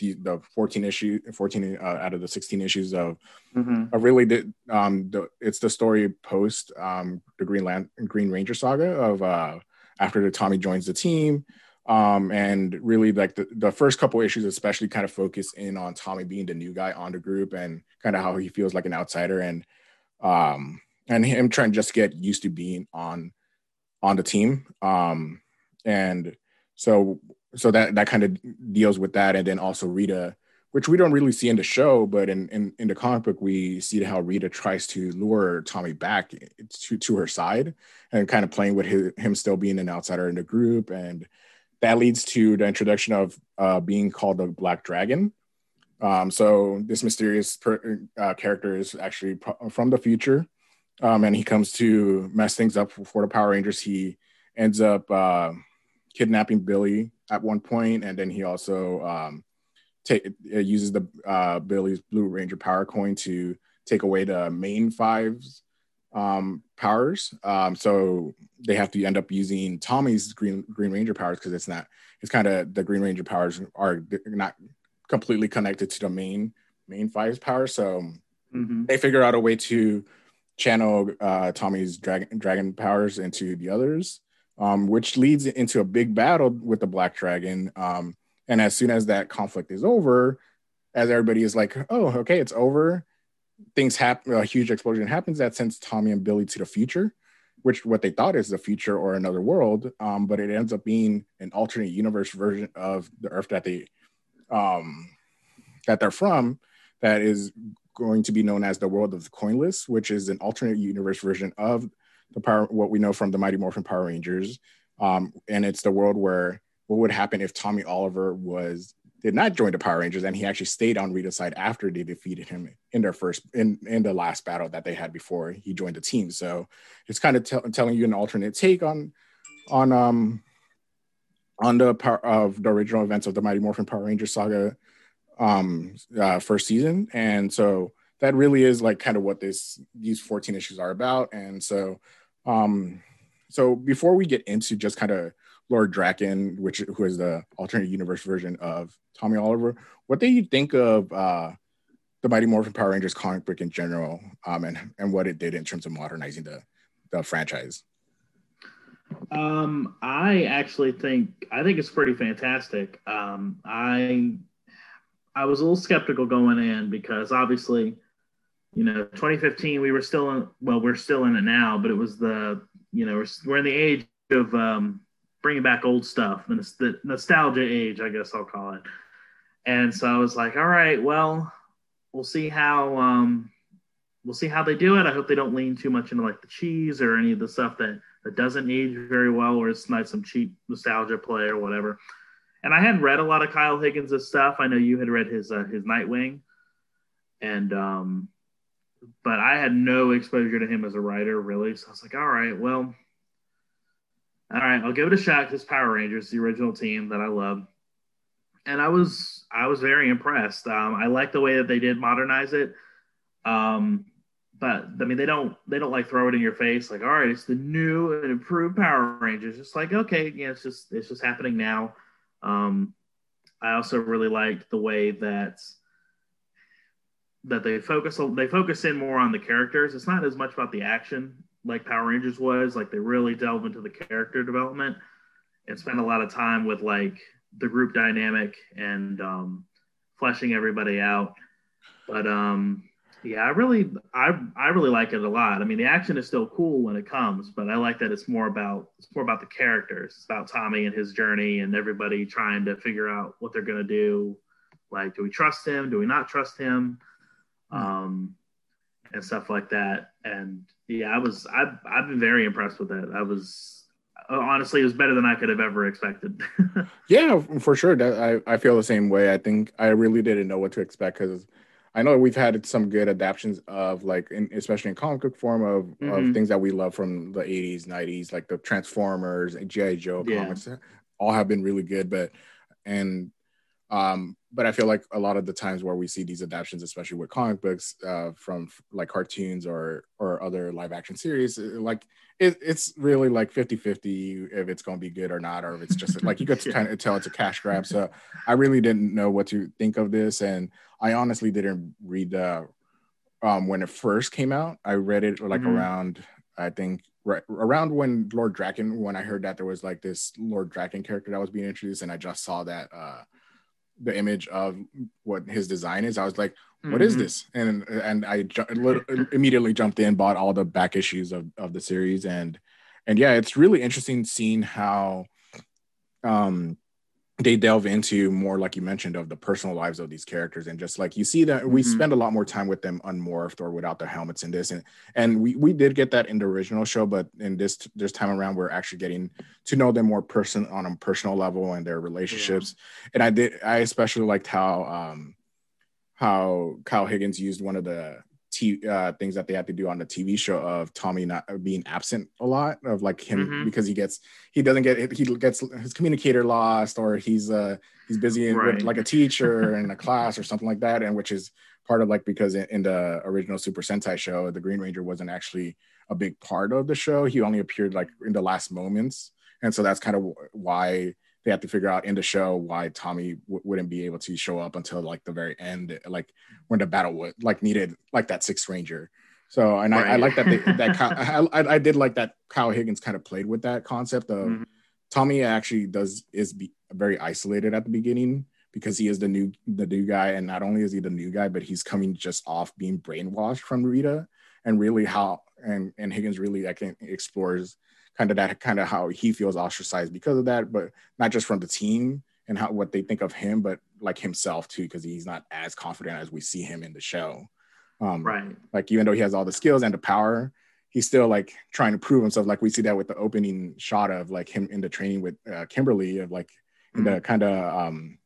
the, the 14 issue 14 uh, out of the 16 issues of mm-hmm. of really the um the, it's the story post um the green land green ranger saga of uh after the tommy joins the team. Um and really like the, the first couple issues especially kind of focus in on tommy being the new guy on the group and kind of how he feels like an outsider. And um and him trying to just get used to being on on the team. Um and so so that that kind of deals with that. And then also rita which we don't really see in the show but in in, in the comic book we see how rita tries to lure tommy back to to her side and kind of playing with his, him still being an outsider in the group. And that leads to the introduction of uh, being called the black dragon. Um, so this mysterious per, uh, character is actually from the future. Um, and he comes to mess things up for, for the power rangers. He ends up uh, kidnapping Billy at one point, and then he also um, take uh, uses the uh, Billy's Blue Ranger power coin to take away the main five's um, powers. Um, so they have to end up using Tommy's Green Green Ranger powers because it's not. It's kind of the Green Ranger powers are not completely connected to the main main five's power. So mm-hmm. they figure out a way to channel uh, Tommy's dragon dragon powers into the others um, which leads into a big battle with the Black Dragon. Um, and as soon as that conflict is over, as everybody is like, oh, okay, it's over, things happen, a huge explosion happens that sends Tommy and Billy to the future, which what they thought is the future or another world. Um, but it ends up being an alternate universe version of the Earth that they um, that they're from, that is going to be known as the world of the coinless, which is an alternate universe version of the power what we know from the Mighty Morphin Power Rangers, um, and it's the world where what would happen if Tommy Oliver was did not join the Power Rangers and he actually stayed on Rita's side after they defeated him in their first in in the last battle that they had before he joined the team. So it's kind of t- telling you an alternate take on on um on the power of the original events of the Mighty Morphin Power Rangers saga um uh, first season, and so that really is like kind of what this these 14 issues are about. And so, um, so before we get into just kind of Lord Drakkon, which who is the alternate universe version of Tommy Oliver, what do you think of uh, the Mighty Morphin Power Rangers comic book in general, um, and and what it did in terms of modernizing the the franchise? Um, I actually think I think it's pretty fantastic. Um, I I was a little skeptical going in because obviously, you know, 2015 we were still in well we're still in it now, but it was the you know we're, we're in the age of um, bringing back old stuff, and it's the nostalgia age, I guess I'll call it. And so I was like, all right, well, we'll see how um, we'll see how they do it. I hope they don't lean too much into like the cheese or any of the stuff that that doesn't age very well, or it's not some cheap nostalgia play or whatever. And I hadn't read a lot of Kyle Higgins' stuff. I know you had read his uh, his Nightwing, and um, but I had no exposure to him as a writer really. So I was like, all right, well, all right, I'll give it a shot. This Power Rangers, the original team that I love, and I was I was very impressed. Um, I like the way that they did modernize it. Um, but I mean, they don't they don't like throw it in your face like, all right, it's the new and improved Power Rangers. It's like, okay, yeah, it's just it's just happening now. Um, I also really liked the way that that they focus they focus in more on the characters. It's not as much about the action like Power Rangers was. Like they really delve into the character development and spend a lot of time with like the group dynamic and um, fleshing everybody out. But um, yeah, I really, I, I really like it a lot. I mean, the action is still cool when it comes, but I like that it's more about, it's more about the characters. It's about Tommy and his journey and everybody trying to figure out what they're gonna do. Like, do we trust him? Do we not trust him? Um, and stuff like that. And yeah, I was, I've, I've been very impressed with it. I was, honestly, it was better than I could have ever expected. yeah, for sure. I, I feel the same way. I think I really didn't know what to expect because I know we've had some good adaptations of like, in, especially in comic book form of, mm-hmm. of things that we love from the 80s, 90s, like the Transformers and G.I. Joe yeah. comics all have been really good. But, and, um, but I feel like a lot of the times where we see these adaptations, especially with comic books uh, from like cartoons or, or other live action series, like it, it's really like 50 50 if it's going to be good or not, or if it's just like you get to kind of tell it's a cash grab. So I really didn't know what to think of this. And I honestly didn't read the um, when it first came out. I read it like mm-hmm. around, I think, right around when Lord Drakkon, when I heard that there was like this Lord Drakkon character that was being introduced, and I just saw that uh, the image of what his design is. I was like, what mm-hmm. is this? And and I ju- immediately jumped in, bought all the back issues of, of the series, and and yeah, it's really interesting seeing how um they delve into more like you mentioned of the personal lives of these characters and just like you see that we mm-hmm. spend a lot more time with them unmorphed or without their helmets in this and and we we did get that in the original show but in this this time around we're actually getting to know them more person on a personal level and their relationships yeah. and i did i especially liked how um how Kyle Higgins used one of the t- uh, things that they had to do on the TV show of Tommy not being absent a lot of like him mm-hmm. because he gets he doesn't get he gets his communicator lost or he's uh he's busy right. with like a teacher in a class or something like that and which is part of like because in, in, the original Super Sentai show the Green Ranger wasn't actually a big part of the show he only appeared like in the last moments and so that's kind of why they have to figure out in the show why Tommy w- wouldn't be able to show up until like the very end, like when the battle would like needed like that sixth ranger. So and right. I, I, like that they, that I, I did like that Kyle Higgins kind of played with that concept of mm-hmm. Tommy actually does is be very isolated at the beginning because he is the new the new guy and not only is he the new guy but he's coming just off being brainwashed from Rita and really how and and Higgins really I think explores kind of that kind of how he feels ostracized because of that, but not just from the team and how what they think of him, but like himself too, because he's not as confident as we see him in the show. Um, right. Like even though he has all the skills and the power, he's still like trying to prove himself. Like we see that with the opening shot of like him in the training with uh, Kimberly of like in mm-hmm. the kind of um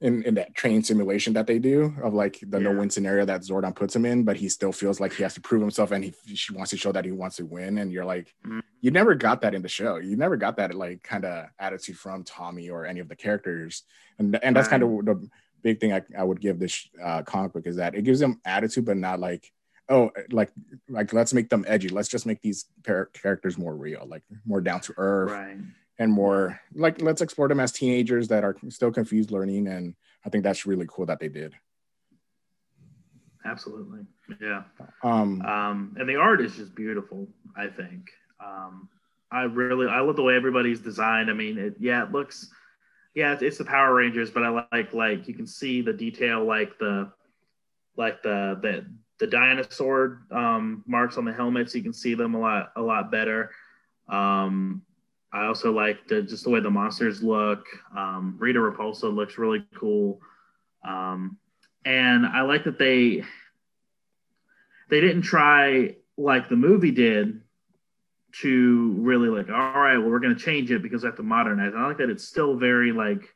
in, in that train simulation that they do of like the yeah. no win scenario that Zordon puts him in, but he still feels like he has to prove himself and he, he wants to show that he wants to win. And you're like, mm-hmm. you never got that in the show. You never got that like kind of attitude from Tommy or any of the characters. And and that's right. kind of the big thing I, I would give this uh, comic book is that it gives them attitude, but not like oh like like let's make them edgy. Let's just make these par- characters more real, like more down to earth. Right. And more like let's explore them as teenagers that are still confused learning, and I think that's really cool that they did. Absolutely, yeah. Um, um, and the art is just beautiful. I think. Um, I really I love the way everybody's designed. I mean, it, yeah, it looks, yeah, it's, it's the Power Rangers, but I like like you can see the detail, like the, like the the the dinosaur um, marks on the helmets. You can see them a lot a lot better. Um, I also like the, just the way the monsters look. Um, Rita Repulsa looks really cool, um, and I like that they they didn't try like the movie did to really like, all right, well, we're going to change it because we have to modernize. And I like that it's still very like,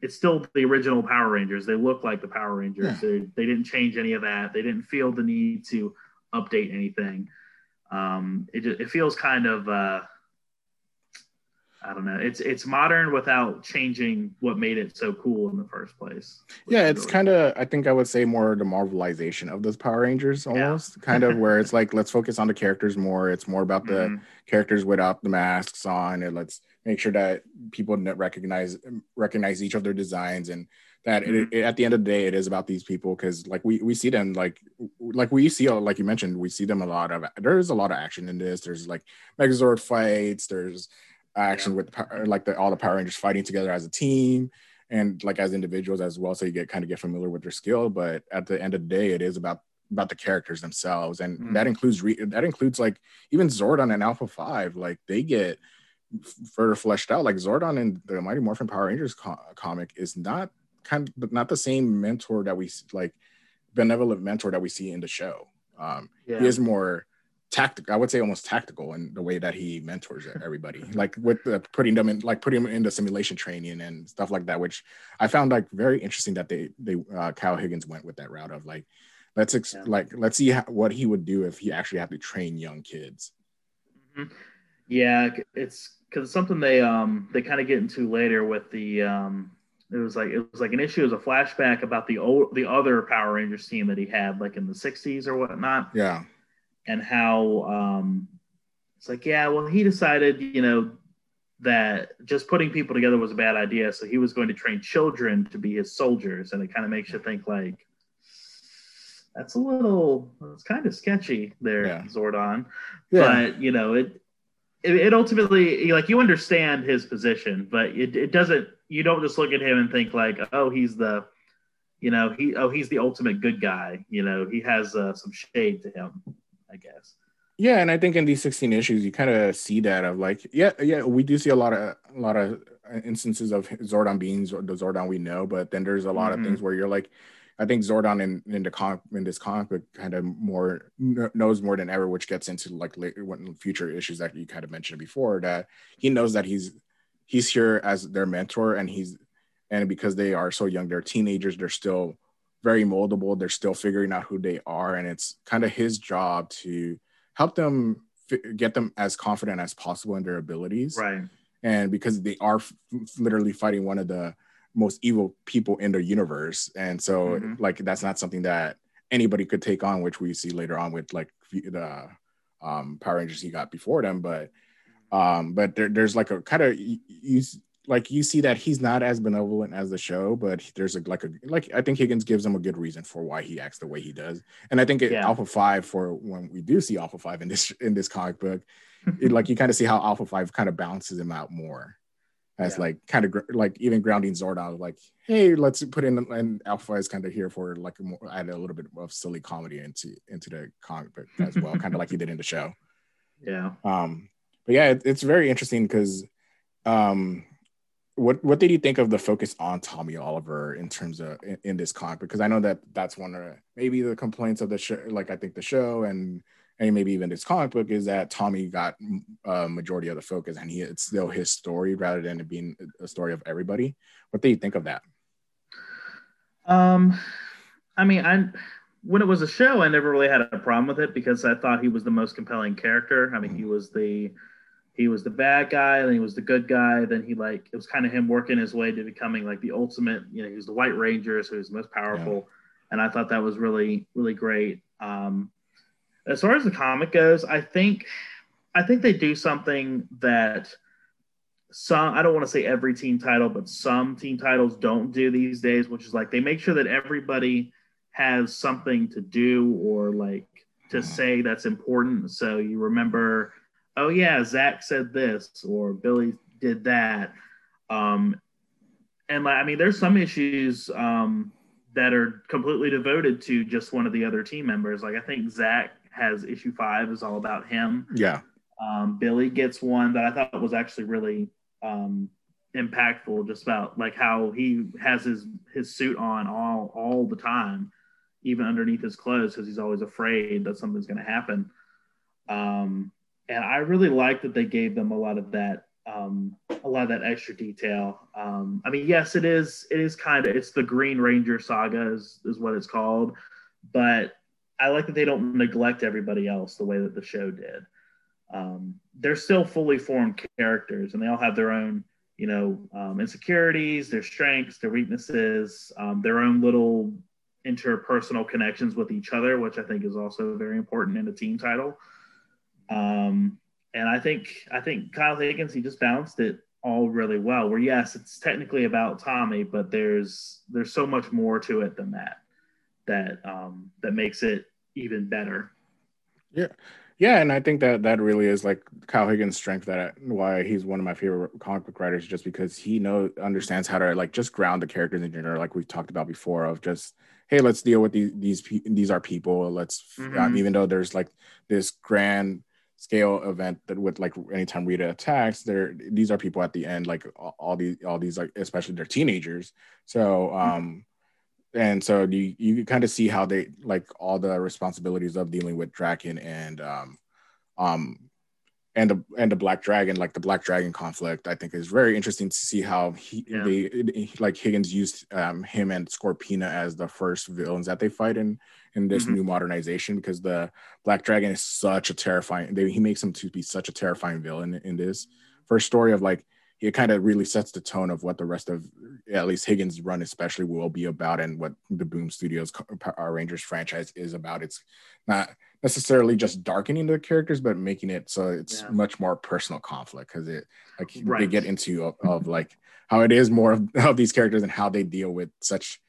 it's still the original Power Rangers. They look like the Power Rangers. Yeah. They, they didn't change any of that. They didn't feel the need to update anything. Um, it, it feels kind of, uh, I don't know. It's it's modern without changing what made it so cool in the first place. Yeah, it's really kind of I think I would say more the marvelization of those Power Rangers almost. Yeah. kind of where it's like let's focus on the characters more. It's more about the mm-hmm. characters without the masks on and let's make sure that people recognize recognize each of their designs and that mm-hmm. it, it, at the end of the day it is about these people because like we we see them like like we see like you mentioned we see them a lot of there's a lot of action in this there's like megazord fights there's action yeah. with like the, all the Power Rangers fighting together as a team and like as individuals as well. So you get kind of get familiar with their skill. But at the end of the day, it is about about the characters themselves, and mm. that includes re- that includes like even Zordon and Alpha Five. Like they get further fleshed out. Like Zordon in the Mighty Morphin Power Rangers co- comic is not kind of not the same mentor that we like benevolent mentor that we see in the show. Um, yeah. He is more tactical. I would say almost tactical in the way that he mentors everybody, like with the, putting them in, like putting them into simulation training and stuff like that, which I found like very interesting that they they uh, Kyle Higgins went with that route of like let's ex- yeah. like let's see how, what he would do if he actually had to train young kids. Mm-hmm. Yeah, it's because it's something they um they kind of get into later with the um it was like it was like an issue as a flashback about the old the other Power Rangers team that he had like in the 60s or whatnot. Yeah and how um, it's like, yeah, well, he decided, you know, that just putting people together was a bad idea. So he was going to train children to be his soldiers. And it kind of makes you think, like, that's a little, it's kind of sketchy there, yeah. Zordon. Yeah. But, you know, it, it, it, ultimately, like, you understand his position, but it, it doesn't, you don't just look at him and think, like, oh, he's the, you know, he, oh, he's the ultimate good guy. You know, he has uh, some shade to him. I guess. Yeah, and I think in these 16 issues, you kind of see that of like, yeah, yeah, we do see a lot of a lot of instances of Zordon being the Zordon we know, but then there's a lot mm-hmm. of things where you're like, I think Zordon in in the comic in this comic book kind of more knows more than ever, which gets into like later when future issues that you kind of mentioned before that he knows that he's he's here as their mentor and he's and because they are so young, they're teenagers, they're still very moldable. They're still figuring out who they are, and it's kind of his job to help them f- get them as confident as possible in their abilities. Right. And because they are f- literally fighting one of the most evil people in the universe, and so mm-hmm. like that's not something that anybody could take on, which we see later on with like the um, Power Rangers he got before them. But um, but there, there's like a kind of you like you see that he's not as benevolent as the show, but there's a like a like I think Higgins gives him a good reason for why he acts the way he does, and I think it, yeah. Alpha Five for when we do see Alpha Five in this in this comic book, it, like you kind of see how Alpha Five kind of balances him out more, as yeah. like kind of gr- like even grounding Zordon, like hey, let's put in and Alpha Five is kind of here for like a more, add a little bit of silly comedy into into the comic book as well, kind of like he did in the show. Yeah. Um. But yeah, it, it's very interesting because um what what did you think of the focus on Tommy Oliver in terms of in, in this comic? Because I know that that's one of maybe the complaints of the show. Like I think the show and and maybe even this comic book is that Tommy got a majority of the focus, and he it's still his story rather than it being a story of everybody. What do you think of that? Um, I mean, I when it was a show, I never really had a problem with it because I thought he was the most compelling character. I mean, mm-hmm. he was the he was the bad guy, then he was the good guy, then he like it was kind of him working his way to becoming like the ultimate. You know, he was the White Ranger, so he was the most powerful, yeah. and I thought that was really really great. Um, as far as the comic goes, I think I think they do something that some I don't want to say every team title, but some team titles don't do these days, which is like they make sure that everybody has something to do or like to say that's important. So you remember, oh yeah, Zach said this or Billy did that. Um, and like, I mean, there's some issues um, that are completely devoted to just one of the other team members. Like I think Zach has issue five is all about him. Yeah. Um, Billy gets one that I thought was actually really um, impactful, just about like how he has his his suit on all all the time, even underneath his clothes, because he's always afraid that something's going to happen. Um, and I really like that they gave them a lot of that um, a lot of that extra detail. Um, I mean, yes, it is it is kind of it's the Green Ranger saga is is what it's called, but I like that they don't neglect everybody else the way that the show did. Um, they're still fully formed characters, and they all have their own, you know, um, insecurities, their strengths, their weaknesses, um, their own little interpersonal connections with each other, which I think is also very important in a team title. Um, and I think I think Kyle Higgins he just balanced it all really well. Where yes, it's technically about Tommy, but there's there's so much more to it than that that um, that makes it even better. Yeah. Yeah, and I think that that really is like Kyle Higgins' strength. That why he's one of my favorite comic book writers, just because he knows understands how to like just ground the characters in general, like we've talked about before. Of just hey, let's deal with these these these are people. Let's mm-hmm. um, even though there's like this grand scale event that with like anytime Rita attacks, there these are people at the end, like all, these all these like especially they're teenagers. So mm-hmm. um and so you you kind of see how they like all the responsibilities of dealing with Drakkon and um um and the and the Black Dragon, like the Black Dragon conflict, I think is very interesting to see how he yeah. they like Higgins used um, him and Scorpina as the first villains that they fight in in this mm-hmm. new modernization because the Black Dragon is such a terrifying. They, he makes him to be such a terrifying villain in this first story of like it kind of really sets the tone of what the rest of at least Higgins run especially will be about and what the Boom Studios Power Rangers franchise is about. It's not necessarily just darkening the characters, but making it so it's yeah. much more personal conflict because it like right. they get into of, of, like how it is more of, of, these characters and how they deal with such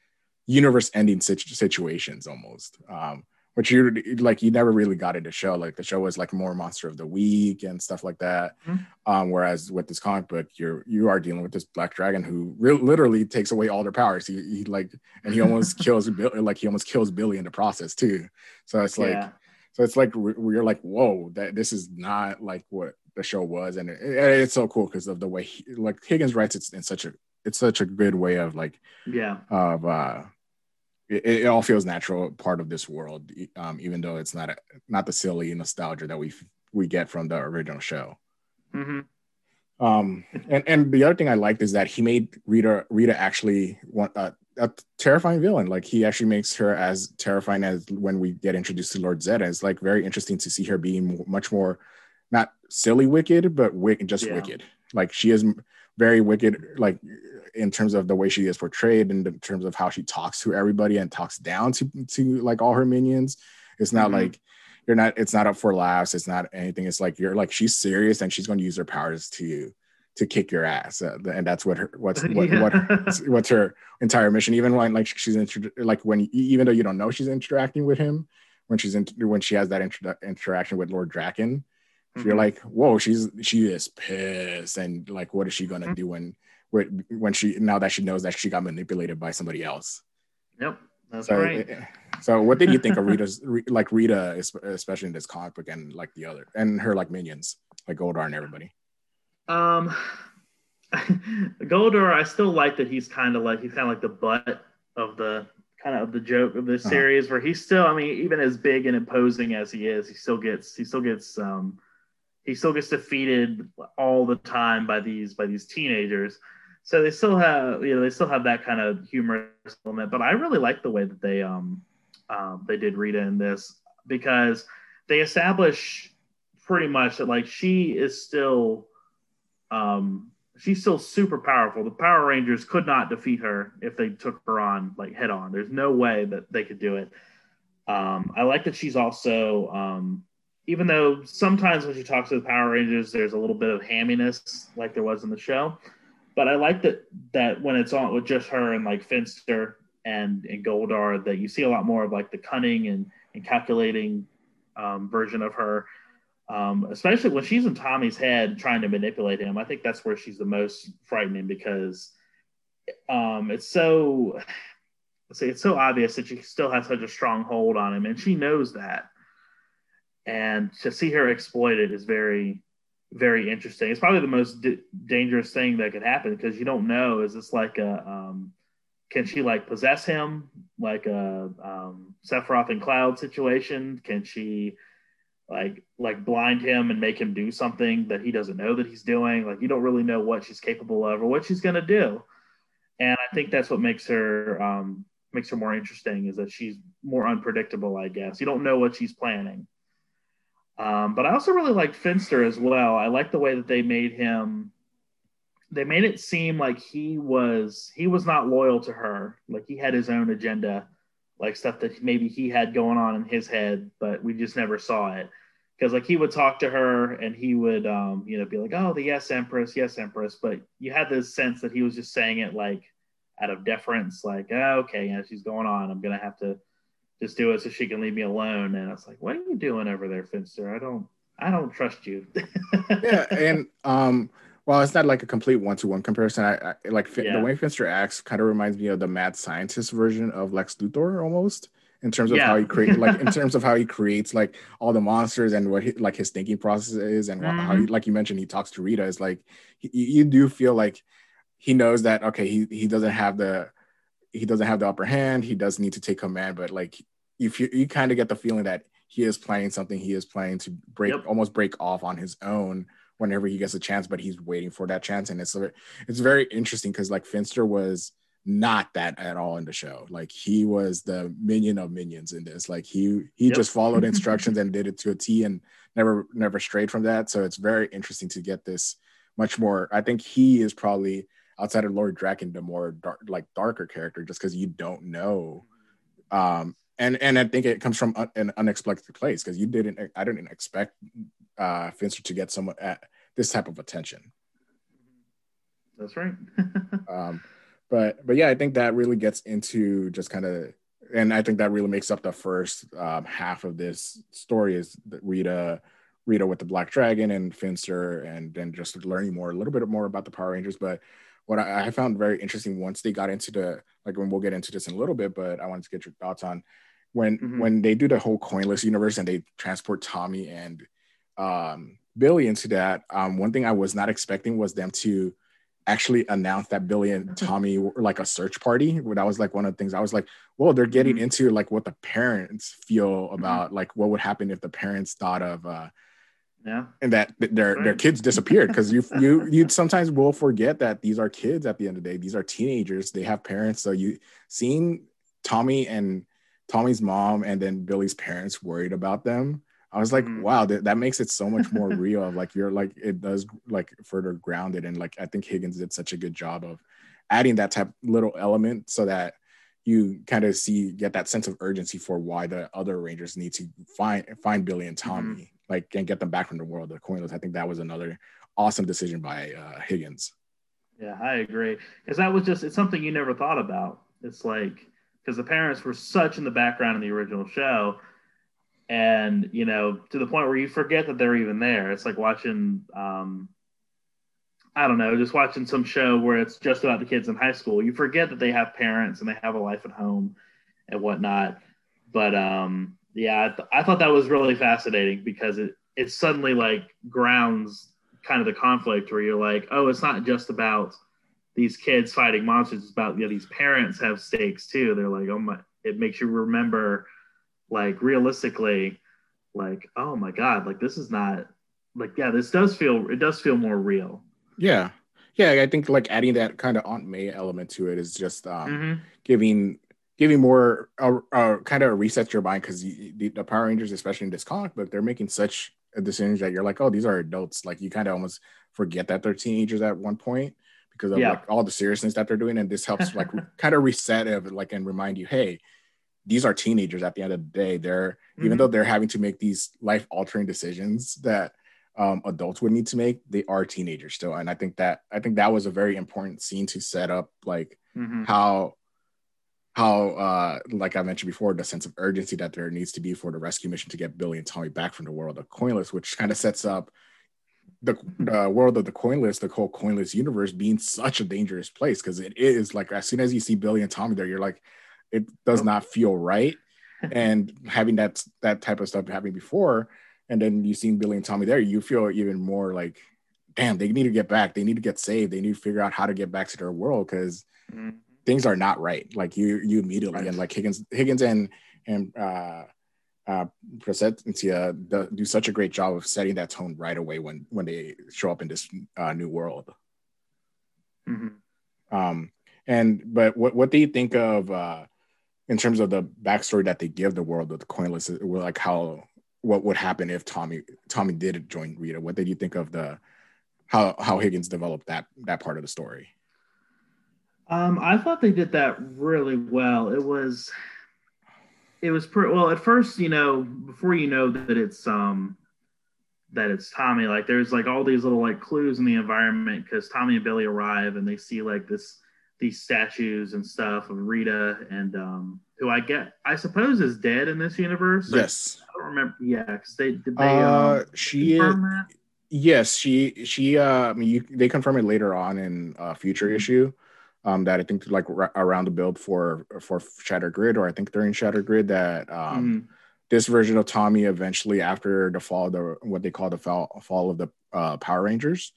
universe ending situations almost. Um, which you like you never really got into show like the show was like more monster of the week and stuff like that mm-hmm. um, whereas with this comic book you're you are dealing with this black dragon who re- literally takes away all their powers he, he like and he almost kills like he almost kills billy in the process too so it's like yeah. So it's like we're like whoa that this is not like what the show was. And it, it's so cool because of the way he, like higgins writes it in such a it's such a good way of like yeah. of uh it, it, all feels natural part of this world um, even though it's not a, not the silly nostalgia that we we get from the original show. Mm-hmm. Um, and and the other thing i liked is that he made rita rita actually want uh, a terrifying villain like he actually makes her as terrifying as when we get introduced to lord zedd it's like very interesting to see her being much more not silly wicked but wicked just yeah. wicked like she is very wicked like in terms of the way she is portrayed and in terms of how she talks to everybody and talks down to to like all her minions it's not mm-hmm. like you're not it's not up for laughs it's not anything it's like you're like she's serious and she's going to use her powers to to kick your ass uh, and that's what her what's what, yeah. what what's her entire mission even when like she's inter- like when even though you don't know she's interacting with him when she's in when she has that inter- interaction with lord Drakkon mm-hmm. you're like whoa she's she is pissed and like what is she gonna mm-hmm. do when when she now that she knows that she got manipulated by somebody else. Yep, that's so, right. Eh, so, what did you think of Rita's like Rita, especially in this comic book, and like the other, and her like minions, like Goldar and everybody? Um, Goldar, I still like that he's kind of like he's kind of like the butt of the kind of the joke of this uh-huh. series, where he's still, I mean, even as big and imposing as he is, he still gets he still gets um he still gets defeated all the time by these by these teenagers so they still have you know they still have that kind of humorous element but i really like the way that they um, um they did rita in this because they establish pretty much that like she is still um she's still super powerful. The Power Rangers could not defeat her if they took her on like head on. There's no way that they could do it. Um, I like that she's also, um, even though sometimes when she talks to the Power Rangers, there's a little bit of hamminess like there was in the show. But I like that that when it's on with just her and like Finster and and Goldar, that you see a lot more of like the cunning and and calculating um, version of her um, especially when she's in Tommy's head trying to manipulate him. I think that's where she's the most frightening because um, it's so it's so obvious that she still has such a strong hold on him, and she knows that. And to see her exploit it is very, very interesting. It's probably the most d- dangerous thing that could happen because you don't know is this like a um, can she like possess him? Like a um, Sephiroth and Cloud situation? Can she like like blind him and make him do something that he doesn't know that he's doing? Like you don't really know what she's capable of or what she's to do. And i think that's what makes her um, makes her more interesting is that she's more unpredictable i guess. You don't know what she's planning um, but i also really like finster as well i like the way that they made him they made it seem like he was he was not loyal to her like he had his own agenda like stuff that maybe he had going on in his head, but we just never saw it. Because like he would talk to her and he would, um, you know, be like, "Oh, the yes empress, yes empress," but you had this sense that he was just saying it like out of deference, like, oh, "Okay, yeah, she's going on. I'm gonna have to just do it so she can leave me alone." And it's like, "What are you doing over there, Finster? I don't, I don't trust you." yeah, and um, well, it's not like a complete one-to-one comparison. I, I like yeah. the way Finster acts kind of reminds me of the mad scientist version of Lex Luthor almost in terms of yeah. how he creates like in terms of how he creates like all the monsters and what he, like his thinking process is and mm-hmm. how he, like you mentioned he talks to Rita is like he, you do feel like he knows that okay he he doesn't have the he doesn't have the upper hand he does need to take command but like you feel, you kind of get the feeling that he is planning something he is planning to break yep. almost break off on his own whenever he gets a chance, but he's waiting for that chance. And it's it's very interesting because like Finster was not that at all in the show. Like he was the minion of minions in this. Like he he yep. just followed instructions and did it to a T and never never strayed from that. So it's very interesting to get this much more. I think he is probably outside of Lord Drakkon the more dark, like darker character just because you don't know. Um, and and I think it comes from an unexpected place because you didn't I didn't expect uh, Finster to get some uh, this type of attention. That's right. um, but but yeah, I think that really gets into just kind of, and I think that really makes up the first um, half of this story is Rita, Rita with the Black Dragon and Finster, and then just learning more, a little bit more about the Power Rangers. But what I, I found very interesting once they got into the like when we'll get into this in a little bit, but I wanted to get your thoughts on when mm-hmm. when they do the whole coinless universe and they transport Tommy and um, Billy into that, um, one thing I was not expecting was them to actually announce that Billy and Tommy were like a search party. That was like one of the things I was like, well, they're getting mm-hmm. into like what the parents feel mm-hmm. about mm-hmm. like what would happen if the parents thought of uh yeah and that their right. their kids disappeared because you you you sometimes will forget that these are kids at the end of the day these are teenagers they have parents so you seeing tommy and tommy's mom and then billy's parents worried about them I was like, mm. wow, that, that makes it so much more real. Like you're like it does like further grounded and like I think Higgins did such a good job of adding that type little element so that you kind of see get that sense of urgency for why the other Rangers need to find find Billy and Tommy mm like and get them back from the world of coinless. I think that was another awesome decision by uh, Higgins. Yeah, I agree because that was just it's something you never thought about. It's like because the parents were such in the background in the original show. And you know to the point where you forget that they're even there. It's like watching um i don't know just watching some show where it's just about the kids in high school. You forget that they have parents and they have a life at home and whatnot. But um yeah i, th- I thought that was really fascinating because it it suddenly like grounds kind of the conflict where you're like oh it's not just about these kids fighting monsters it's about you know these parents have stakes too they're like oh my it makes you remember like realistically like oh my god like this is not like yeah this does feel it does feel more real yeah yeah i think like adding that kind of aunt may element to it is just um mm-hmm. giving giving more uh, uh, kind of a reset your mind because the, the, power rangers especially in this comic book they're making such decisions that you're like, oh, these are adults. Like you kind of almost forget that they're teenagers at one point because of yeah. like all the seriousness that they're doing, and this helps like kind of reset of like and remind you, hey, these are teenagers at the end of the day. They're mm-hmm. even though they're having to make these life altering decisions that um, adults would need to make, they are teenagers still. And I think that I think that was a very important scene to set up like mm-hmm. how how uh like I mentioned before, the sense of urgency that there needs to be for the rescue mission to get Billy and Tommy back from the world of coinless, which kind of sets up the, the world of the coinless, the whole coinless universe being such a dangerous place because it is like as soon as you see Billy and Tommy there, you're like, it does not feel right. and having that that type of stuff happening before, and then you seen Billy and Tommy there, you feel even more like, damn, they need to get back. They need to get saved. They need to figure out how to get back to their world because mm-hmm. things are not right. Like you, you immediately right. and like Higgins, Higgins and and uh, uh, Placencia do such a great job of setting that tone right away when when they show up in this uh, new world. Mm-hmm. Um, and but what what do you think of uh, in terms of the backstory that they give the world of the coinless? Like how what would happen if Tommy Tommy did join Rita? What did you think of the how how Higgins developed that that part of the story? Um, I thought they did that really well. It was it was pretty well at first, you know, before you know that it's um that it's Tommy, like there's like all these little like clues in the environment because Tommy and Billy arrive and they see like this these statues and stuff of Rita and um who I get I suppose is dead in this universe. Yes. I don't remember. Yeah, because they did they. Uh, um, she. Yes, she she. Uh, I mean, you, they confirm it later on in a future mm-hmm. issue. Um, that I think like r- around the build for for Shattered Grid, or I think during Shattered Grid that um, mm. this version of Tommy eventually after the fall, of the what they call the fall fall of the uh, Power Rangers,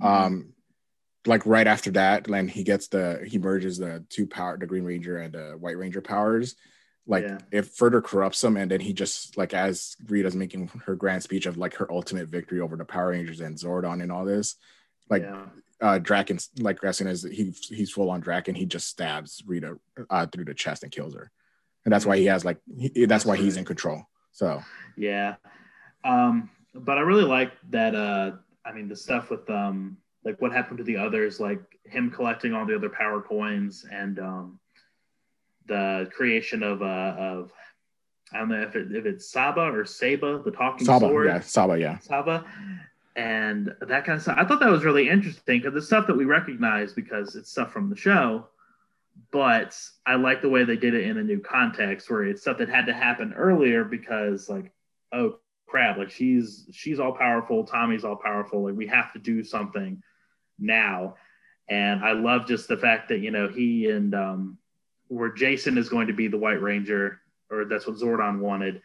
mm. um, like right after that, when he gets the he merges the two power, the Green Ranger and the White Ranger powers, like yeah. it further corrupts him and then he just like as rita's making her grand speech of like her ultimate victory over the power rangers and zordon and all this like yeah. Uh Drakkon like as soon as he he's full on Drakkon he just stabs rita uh, through the chest and kills her and that's why he has like he, that's why he's in control so yeah um but i really like that uh i mean the stuff with um like what happened to the others like him collecting all the other power coins and um the creation of uh of I don't know if, it, if it's Saba or Saba, the talking Saba, sword. Yeah, Saba, yeah. Saba. And that kind of stuff. I thought that was really interesting because the stuff that we recognize because it's stuff from the show. But I like the way they did it in a new context where it's stuff that had to happen earlier because like, oh crap, like she's she's all powerful, Tommy's all powerful, like we have to do something now. And I love just the fact that, you know, he and um where Jason is going to be the White Ranger, or that's what Zordon wanted,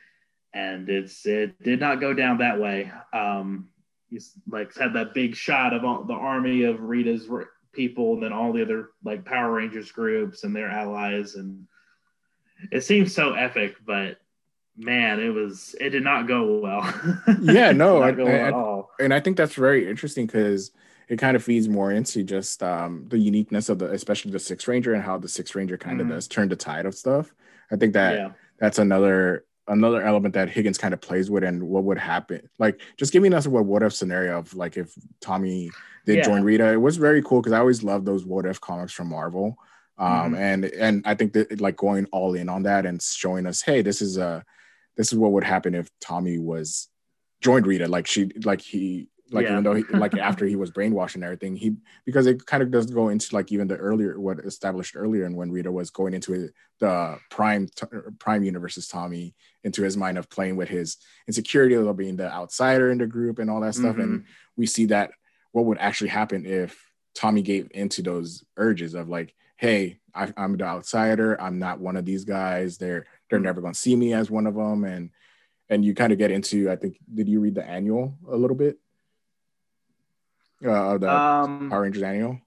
and it's it did not go down that way. Um, he's like had that big shot of all, the army of Rita's people, and then all the other like Power Rangers groups and their allies, and it seems so epic, but man, it was it did not go well. yeah, no, I, I, and I think that's very interesting because it kind of feeds more into just um, the uniqueness of the, especially the Six Ranger and how the Six Ranger kind mm-hmm. of does turn the tide of stuff. I think that yeah. that's another another element that Higgins kind of plays with and what would happen. Like just giving us a what, what if scenario of like if Tommy did yeah. join Rita. It was very cool because I always loved those what if comics from Marvel. Um, mm-hmm. and and I think that like going all in on that and showing us, hey, this is a this is what would happen if Tommy was joined Rita. Like she like he like yeah. even though he, like after he was brainwashed and everything he because it kind of does go into like even the earlier what established earlier and when rita was going into the prime prime universe's tommy into his mind of playing with his insecurity of being the outsider in the group and all that stuff. Mm-hmm. and we see that what would actually happen if tommy gave into those urges of like hey I, i'm the outsider. I'm not one of these guys. They're they're never going to see me as one of them. And and you kind of get into i think did you read the annual a little bit uh, the um, Power Rangers annual?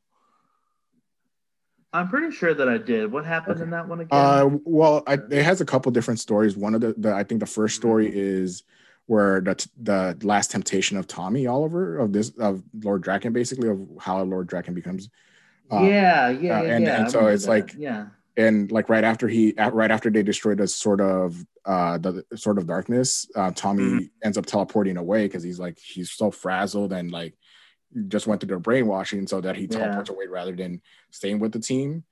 I'm pretty sure that I did. What happened okay. in that one again? Uh, well, I, it has a couple different stories. One of the, the I think the first story mm-hmm. is where the the last temptation of Tommy Oliver of this of Lord Drakkon, basically of how Lord Drakkon becomes. Uh, yeah, yeah, uh, and, yeah. and so it's that. like yeah, and like right after he right after they destroyed the sort of uh the sort of darkness uh tommy mm-hmm. ends up teleporting away because he's like he's so frazzled and like just went through the brainwashing so that he teleports yeah. away rather than staying with the team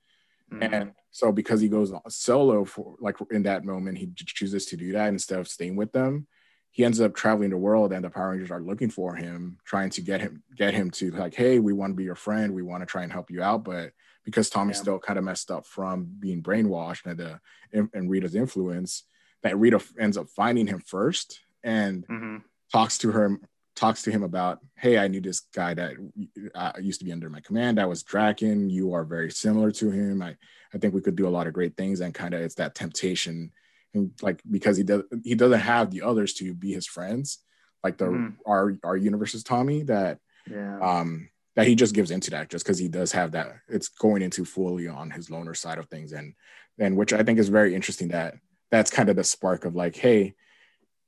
mm-hmm. and so because he goes solo for like in that moment he chooses to do that instead of staying with them he ends up traveling the world and the power rangers are looking for him trying to get him get him to like hey we want to be your friend we want to try and help you out but because tommy's yeah. still kind of messed up from being brainwashed and the and rita's influence that rita ends up finding him first and mm-hmm. talks to her talks to him about hey i knew this guy that uh, used to be under my command. That was Drakkon you are very similar to him. I i think we could do a lot of great things. And kind of it's that temptation. And like because he does he doesn't have the others to be his friends like the mm. our our universe's tommy that yeah. um that he just gives into that just because he does have that it's going into fully on his loner side of things. And and which i think is very interesting that that's kind of the spark of like hey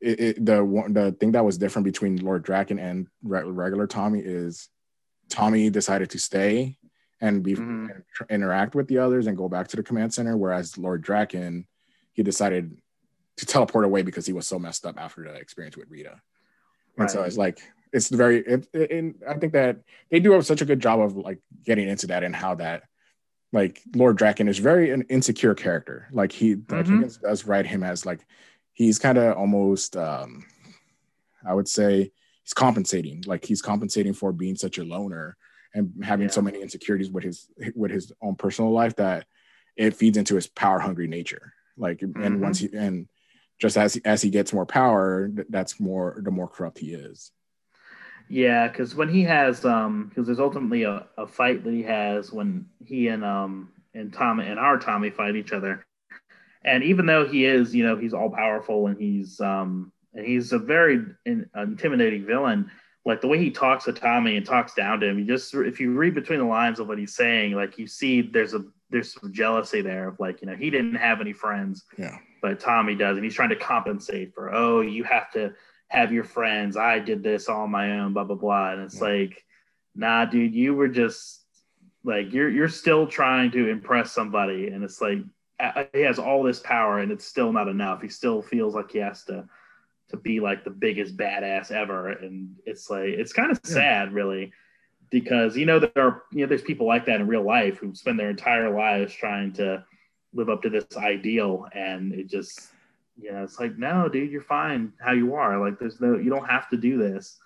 it, it, the the thing that was different between lord Drakkon and regular tommy is tommy decided to stay and be mm-hmm. and interact with the others and go back to the command center whereas lord Drakkon he decided to teleport away because he was so messed up after the experience with Rita. And right. so it's like it's very it, it, and I think that they do have such a good job of like getting into that and how that like Lord Drakkon is very an insecure character. Like he mm-hmm. does write him as like he's kind of almost um I would say he's compensating. Like he's compensating for being such a loner and having yeah. so many insecurities with his with his own personal life that it feeds into his power hungry nature. Like, mm-hmm. and once he and just as as he gets more power, that's more the more corrupt he is. Yeah, because when he has um, because there's ultimately a, a fight that he has when he and um and Tommy and our Tommy fight each other, and even though he is, you know, he's all powerful and he's um and he's a very in, intimidating villain. Like the way he talks to Tommy and talks down to him, you just if you read between the lines of what he's saying, like you see there's a there's some jealousy there of like you know he didn't have any friends yeah but tommy does and he's trying to compensate for oh you have to have your friends i did this all on my own blah blah blah and it's yeah. like nah dude you were just like you're you're still trying to impress somebody and it's like he has all this power and it's still not enough. He still feels like he has to to be like the biggest badass ever. And it's like it's kind of yeah. sad really because you know there are you know there's people like that in real life who spend their entire lives trying to live up to this ideal. And it just you know it's like no dude you're fine how you are. Like there's no you don't have to do this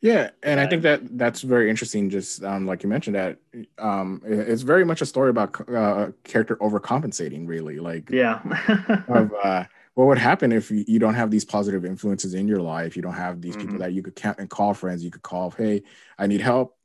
yeah and, i think that that's very interesting just um, like you mentioned that um, it's very much a story about uh, character overcompensating really like yeah of uh, what would happen if you don't have these positive influences in your life you don't have these mm-hmm. people that you could count and call friends you could call hey i need help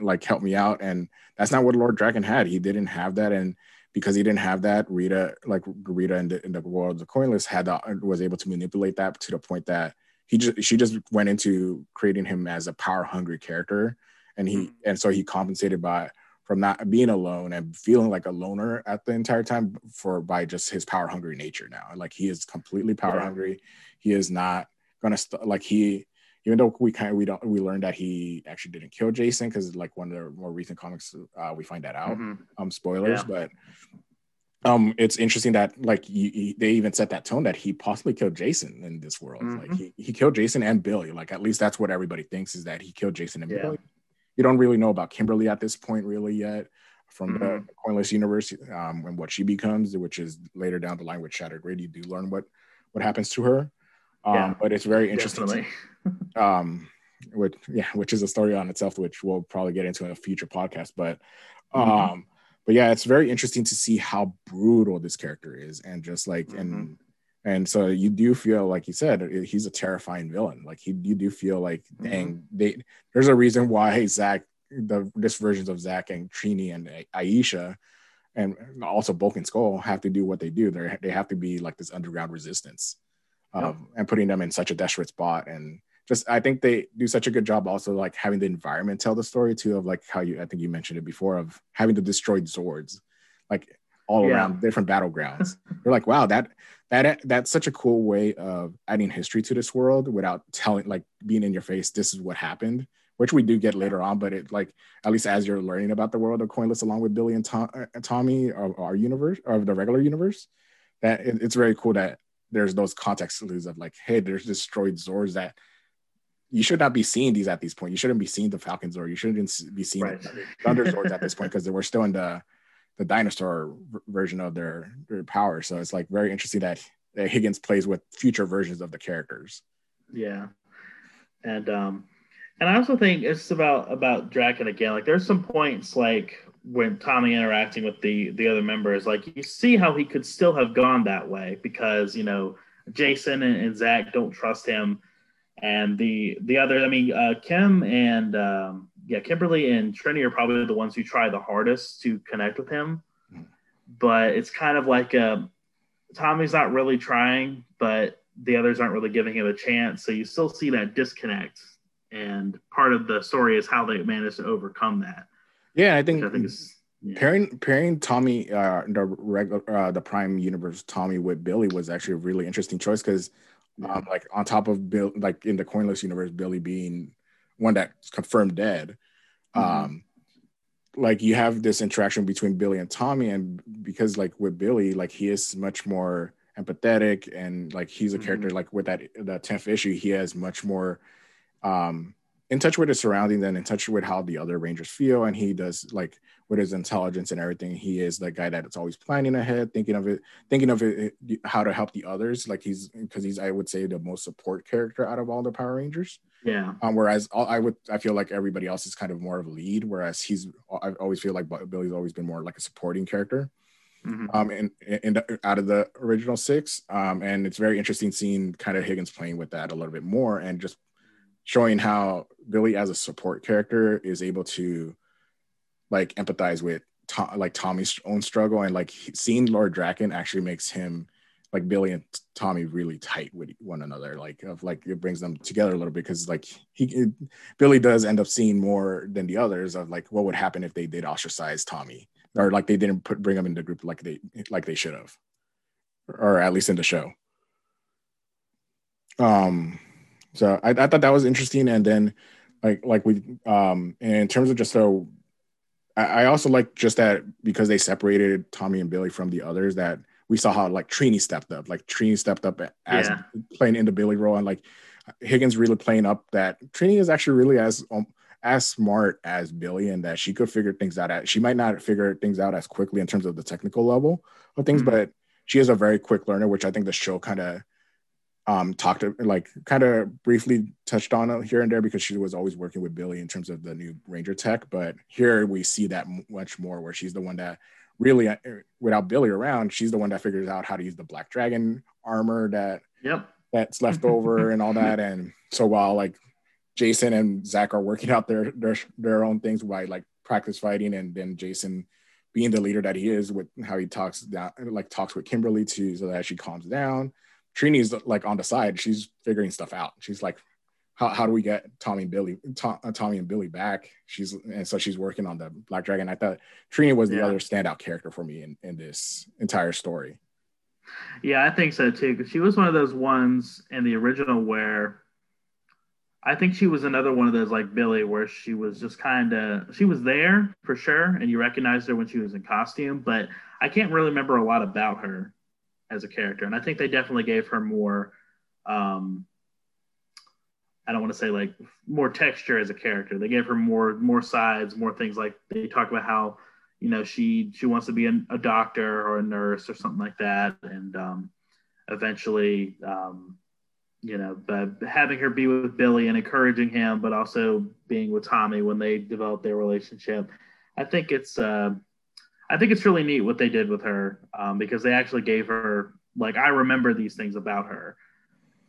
like help me out and that's not what lord Drakkon had he didn't have that and because he didn't have that rita like rita in the, in the world of the coinless had the, was able to manipulate that to the point that he just she just went into creating him as a power hungry character and he mm-hmm. and so he compensated by from not being alone and feeling like a loner at the entire time for by just his power hungry nature now like he is completely power hungry he is not gonna st- like he even though we kind of we don't we learned that he actually didn't kill Jason because like one of the more recent comics uh, we find that out. Mm-hmm. Um, spoilers, yeah. but um, it's interesting that like they even set that tone that he possibly killed Jason in this world. Mm-hmm. Like he, he killed Jason and Billy. Like at least that's what everybody thinks is that he killed Jason and yeah. Billy. You don't really know about Kimberly at this point, really yet from mm-hmm. the Coinless universe um, and what she becomes, which is later down the line with Shattered Grid. You do learn what what happens to her. Um, yeah, but it's very interesting. um, which yeah, which is a story on itself, which we'll probably get into in a future podcast. But mm-hmm. um, mm-hmm. But yeah, it's very interesting to see how brutal this character is, and just like mm-hmm. and and so you do feel like you said he's a terrifying villain. Like he, you do feel like mm-hmm. dang, they there's a reason why Zach the this versions of Zach and Trini and Aisha and also Bulk and Skull have to do what they do. They they have to be like this underground resistance um, yep. and putting them in such a desperate spot. And just, I think they do such a good job also like having the environment tell the story too of like how you, I think you mentioned it before of having the destroyed Zords, like all yeah. around different battlegrounds. You're like, wow, that, that, that's such a cool way of adding history to this world without telling, like being in your face, this is what happened which we do get later on. But it like at least as you're learning about the world of Coinless along with Billy and, Tom, uh, Tommy of our universe of the regular universe, that it, it's very cool that there's those context clues of like, hey, there's destroyed Zords that you should not be seeing these at this point. You shouldn't be seeing the Falcons or you shouldn't be seeing right. the Thunder Zords at this point because we're still in the the dinosaur version of their their power. So it's like very interesting that, that Higgins plays with future versions of the characters. Yeah, and um, and I also think it's about about Drakkon again. Like there's some points like when Tommy interacting with the the other members, like you see how he could still have gone that way because you know Jason and, and Zach don't trust him, and the the other, I mean, uh, Kim and um, yeah, Kimberly and Trini are probably the ones who try the hardest to connect with him, but it's kind of like a, uh, Tommy's not really trying, but the others aren't really giving him a chance, so you still see that disconnect, and part of the story is how they managed to overcome that. Yeah, I think, I think yeah. pairing pairing Tommy uh, the regular uh, the Prime Universe Tommy with Billy was actually a really interesting choice because yeah. um, like on top of Bill like in the Coinless universe, Billy being one that's confirmed dead. Mm-hmm. Um, like you have this interaction between Billy and Tommy, and because like with Billy, like he is much more empathetic and like he's a mm-hmm. character like with that that 10th issue, he has much more um in touch with his surroundings and in touch with how the other rangers feel and he does like with his intelligence and everything he is the guy that's always planning ahead thinking of it thinking of it how to help the others like he's because he's i would say the most support character out of all the power rangers. Yeah. Um, whereas i would i feel like everybody else is kind of more of a lead whereas he's i always feel like billy's always been more like a supporting character. Mm-hmm. um and, and out of the original six um and it's very interesting seeing kind of higgins playing with that a little bit more and just showing how Billy as a support character is able to like empathize with Tom, like Tommy's own struggle and like seeing Lord Drakkon actually makes him like Billy and Tommy really tight with one another. Like of like it brings them together a little bit because like he it, Billy does end up seeing more than the others of like what would happen if they did ostracize Tommy or like they didn't put bring him into the group like they like they should have or at least in the show. Um so I, I thought that was interesting. And then like like we um in terms of just so I, I also like just that because they separated Tommy and Billy from the others that we saw how like Trini stepped up. Like Trini stepped up as yeah. playing in the Billy role and like Higgins really playing up that Trini is actually really as um, as smart as Billy and that she could figure things out. At, she might not figure things out as quickly in terms of the technical level of things, mm-hmm. but she is a very quick learner, which I think the show kind of um, talked like kind of briefly touched on here and there because she was always working with Billy in terms of the new Ranger tech. But here we see that much more where she's the one that really, uh, without Billy around, she's the one that figures out how to use the Black Dragon armor that yep that's left over and all that. And so while like Jason and Zach are working out their their their own things by like practice fighting, and then Jason being the leader that he is with how he talks down like talks with Kimberly too, so that she calms down Trini's like on the side. She's figuring stuff out. She's like, how, how do we get Tommy and Billy, Tom, uh, Tommy and Billy back? She's and so she's working on the Black Dragon. I thought Trini was the yeah. other standout character for me in, in this entire story. Yeah, I think so too. Because she was one of those ones in the original where I think she was another one of those like Billy, where she was just kind of she was there for sure, and you recognized her when she was in costume. But I can't really remember a lot about her as a character, and I think they definitely gave her more. Um, I don't want to say like more texture as a character. They gave her more more sides, more things like they talk about how you know she she wants to be a, a doctor or a nurse or something like that, and um, eventually, um, you know, but having her be with Billy and encouraging him, but also being with Tommy when they develop their relationship. I think it's uh, I think it's really neat what they did with her um, because they actually gave her like I remember these things about her,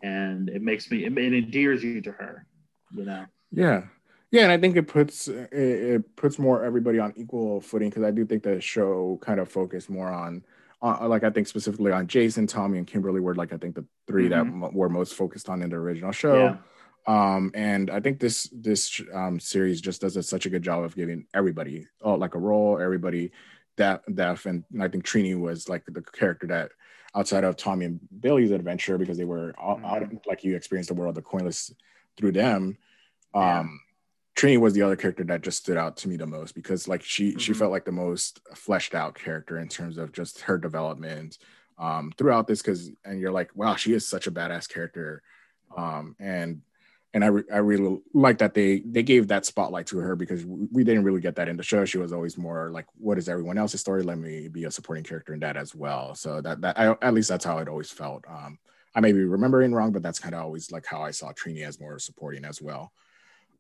and it makes me it, it endears you to her, you know. Yeah, yeah, and I think it puts it, it puts more everybody on equal footing because I do think the show kind of focused more on, on, like I think specifically on Jason, Tommy, and Kimberly were like I think the 3 mm-hmm. that were most focused on in the original show. Yeah. Um, and I think this this um, series just does a, such a good job of giving everybody oh, like a role, everybody that deaf and I think Trini was like the character that outside of Tommy and Billy's adventure because they were all, mm-hmm. out, like you experienced the world of the coinless through them. Um, yeah. Trini was the other character that just stood out to me the most because like she mm-hmm. she felt like the most fleshed out character in terms of just her development um, throughout this because and you're like wow she is such a badass character um, and and I, re- I really like that they they gave that spotlight to her because we didn't really get that in the show. She was always more like, "What is everyone else's story? Let me be a supporting character in that as well." So that that I, at least that's how it always felt. Um, I may be remembering wrong, but that's kind of always like how I saw Trini as more supporting as well.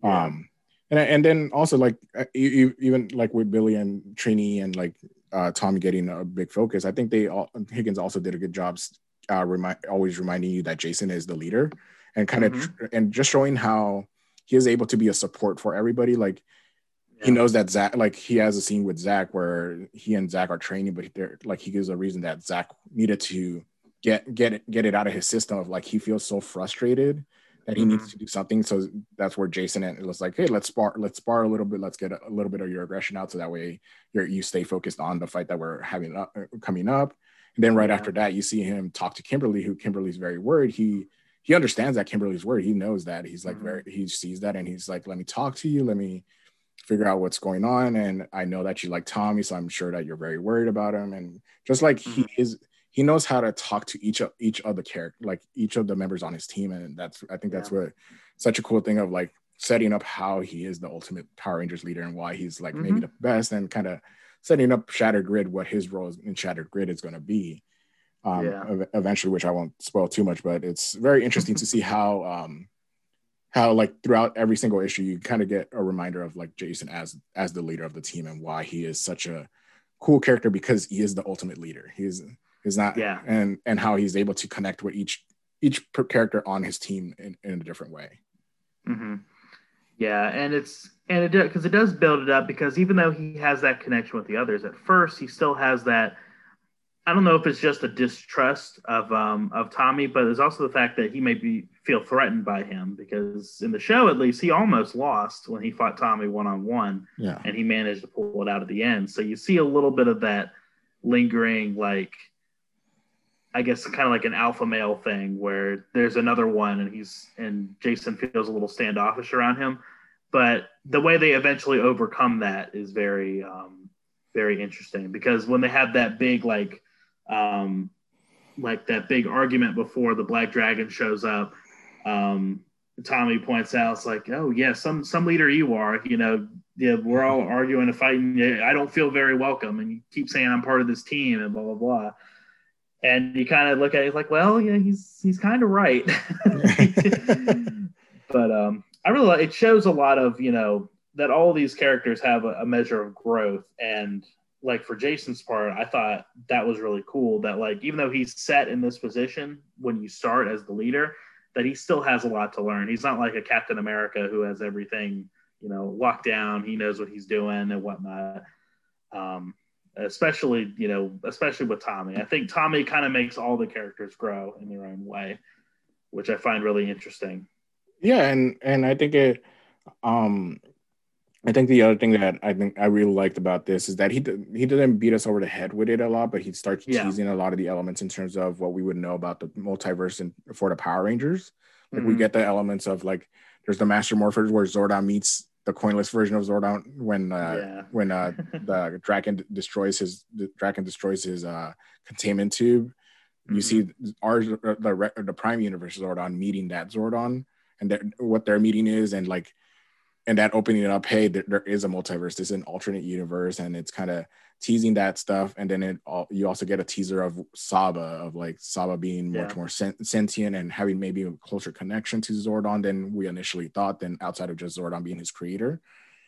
Yeah. Um, and and then also like uh, even like with Billy and Trini and like uh, Tom getting a big focus, I think they all Higgins also did a good job uh, remind always reminding you that Jason is the leader and kind mm-hmm. of and just showing how he is able to be a support for everybody. Like yeah. he knows that Zach, like he has a scene with Zach where he and Zach are training, but they're like he gives a reason that Zach needed to get get it get it out of his system of like he feels so frustrated that he mm-hmm. needs to do something. So that's where Jason and it was like, hey, let's spar, let's spar a little bit, let's get a, a little bit of your aggression out, so that way you you stay focused on the fight that we're having up, uh, coming up. And then right yeah. after that, you see him talk to Kimberly, who Kimberly's very worried. He he understands that Kimberly's worried. He knows that. He's like mm-hmm. very he sees that and he's like, let me talk to you. Let me figure out what's going on. And I know that you like Tommy, so I'm sure that you're very worried about him. And just like mm-hmm. he is he knows how to talk to each of each of the character like each of the members on his team. And that's I think that's yeah. what such a cool thing of like setting up how he is the ultimate Power Rangers leader and why he's like mm-hmm. maybe the best and kind of setting up Shattered Grid, what his role in Shattered Grid is going to be um, yeah. eventually, which I won't spoil too much, but it's very interesting to see how, um, how like throughout every single issue, you kind of get a reminder of like Jason as, as the leader of the team and why he is such a cool character because he is the ultimate leader. He's, he's not, yeah. And, and how he's able to connect with each, each character on his team in, in a different way. Mm-hmm. Yeah. And it's, and it does, because it does build it up because even though he has that connection with the others at first, he still has that, I don't know if it's just a distrust of um, of Tommy, but there's also the fact that he may be feel threatened by him because in the show, at least, he almost lost when he fought Tommy one on one, and he managed to pull it out at the end. So you see a little bit of that lingering, like I guess, kind of like an alpha male thing where there's another one, and he's and Jason feels a little standoffish around him. But the way they eventually overcome that is very, um, very interesting because when they have that big like um, like that big argument before the Black Dragon shows up. Um, Tommy points out, it's like, oh yeah, some some leader you are. You know, yeah, we're all arguing and fighting. I don't feel very welcome, and you keep saying I'm part of this team and blah blah blah. And you kind of look at it like, well, yeah, he's he's kind of right. but um, I really like it. Shows a lot of you know that all these characters have a, a measure of growth, and like for Jason's part, I thought that was really cool that like even though he's set in this position when you start as the leader, that he still has a lot to learn. He's not like a Captain America who has everything, you know, locked down. He knows what he's doing and whatnot. Um, especially, you know, especially with Tommy. I think Tommy kind of makes all the characters grow in their own way, which I find really interesting. Yeah, and and I think it um I think the other thing that I think I really liked about this is that he he didn't beat us over the head with it a lot, but he starts yeah. teasing a lot of the elements in terms of what we would know about the multiverse and for the Power Rangers. Like mm-hmm. we get the elements of like there's the Master Morphers where Zordon meets the coinless version of Zordon when uh, yeah. when uh, the Drakkon destroys his the Drakkon destroys his uh, containment tube. Mm-hmm. You see our the the Prime Universe Zordon meeting that Zordon and what their meeting is and like and that opening it up hey there, there is a multiverse there's an alternate universe and it's kind of teasing that stuff and then it all, you also get a teaser of saba of like saba being yeah. much more sentient and having maybe a closer connection to zordon than we initially thought than outside of just zordon being his creator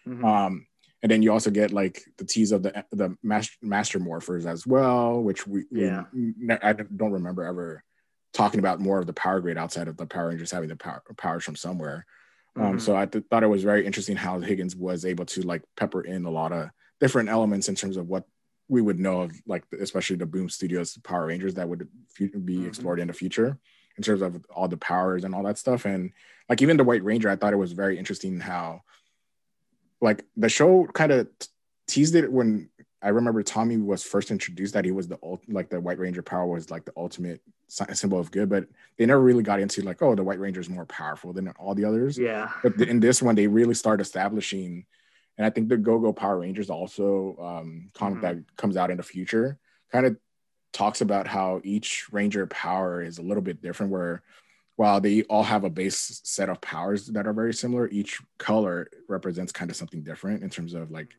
mm-hmm. um and then you also get like the tease of the the master, master morphers as well which we yeah we, i don't remember ever talking about more of the power grid outside of the power rangers having the power, powers from somewhere um, mm-hmm. so I th- thought it was very interesting how Higgins was able to like pepper in a lot of different elements in terms of what we would know of, like especially the Boom Studios Power Rangers that would be mm-hmm. explored in the future in terms of all the powers and all that stuff. And like even the White Ranger, I thought it was very interesting how like the show kind of teased it when I remember Tommy was first introduced that he was the ult, like the White Ranger power was like the ultimate symbol of good, but they never really got into like, oh, the White Ranger is more powerful than all the others. Yeah. But in this one, they really start establishing, and I think the Go Go Power Rangers also um, comic mm-hmm. that comes out in the future kind of talks about how each Ranger power is a little bit different. Where while they all have a base set of powers that are very similar, each color represents kind of something different in terms of like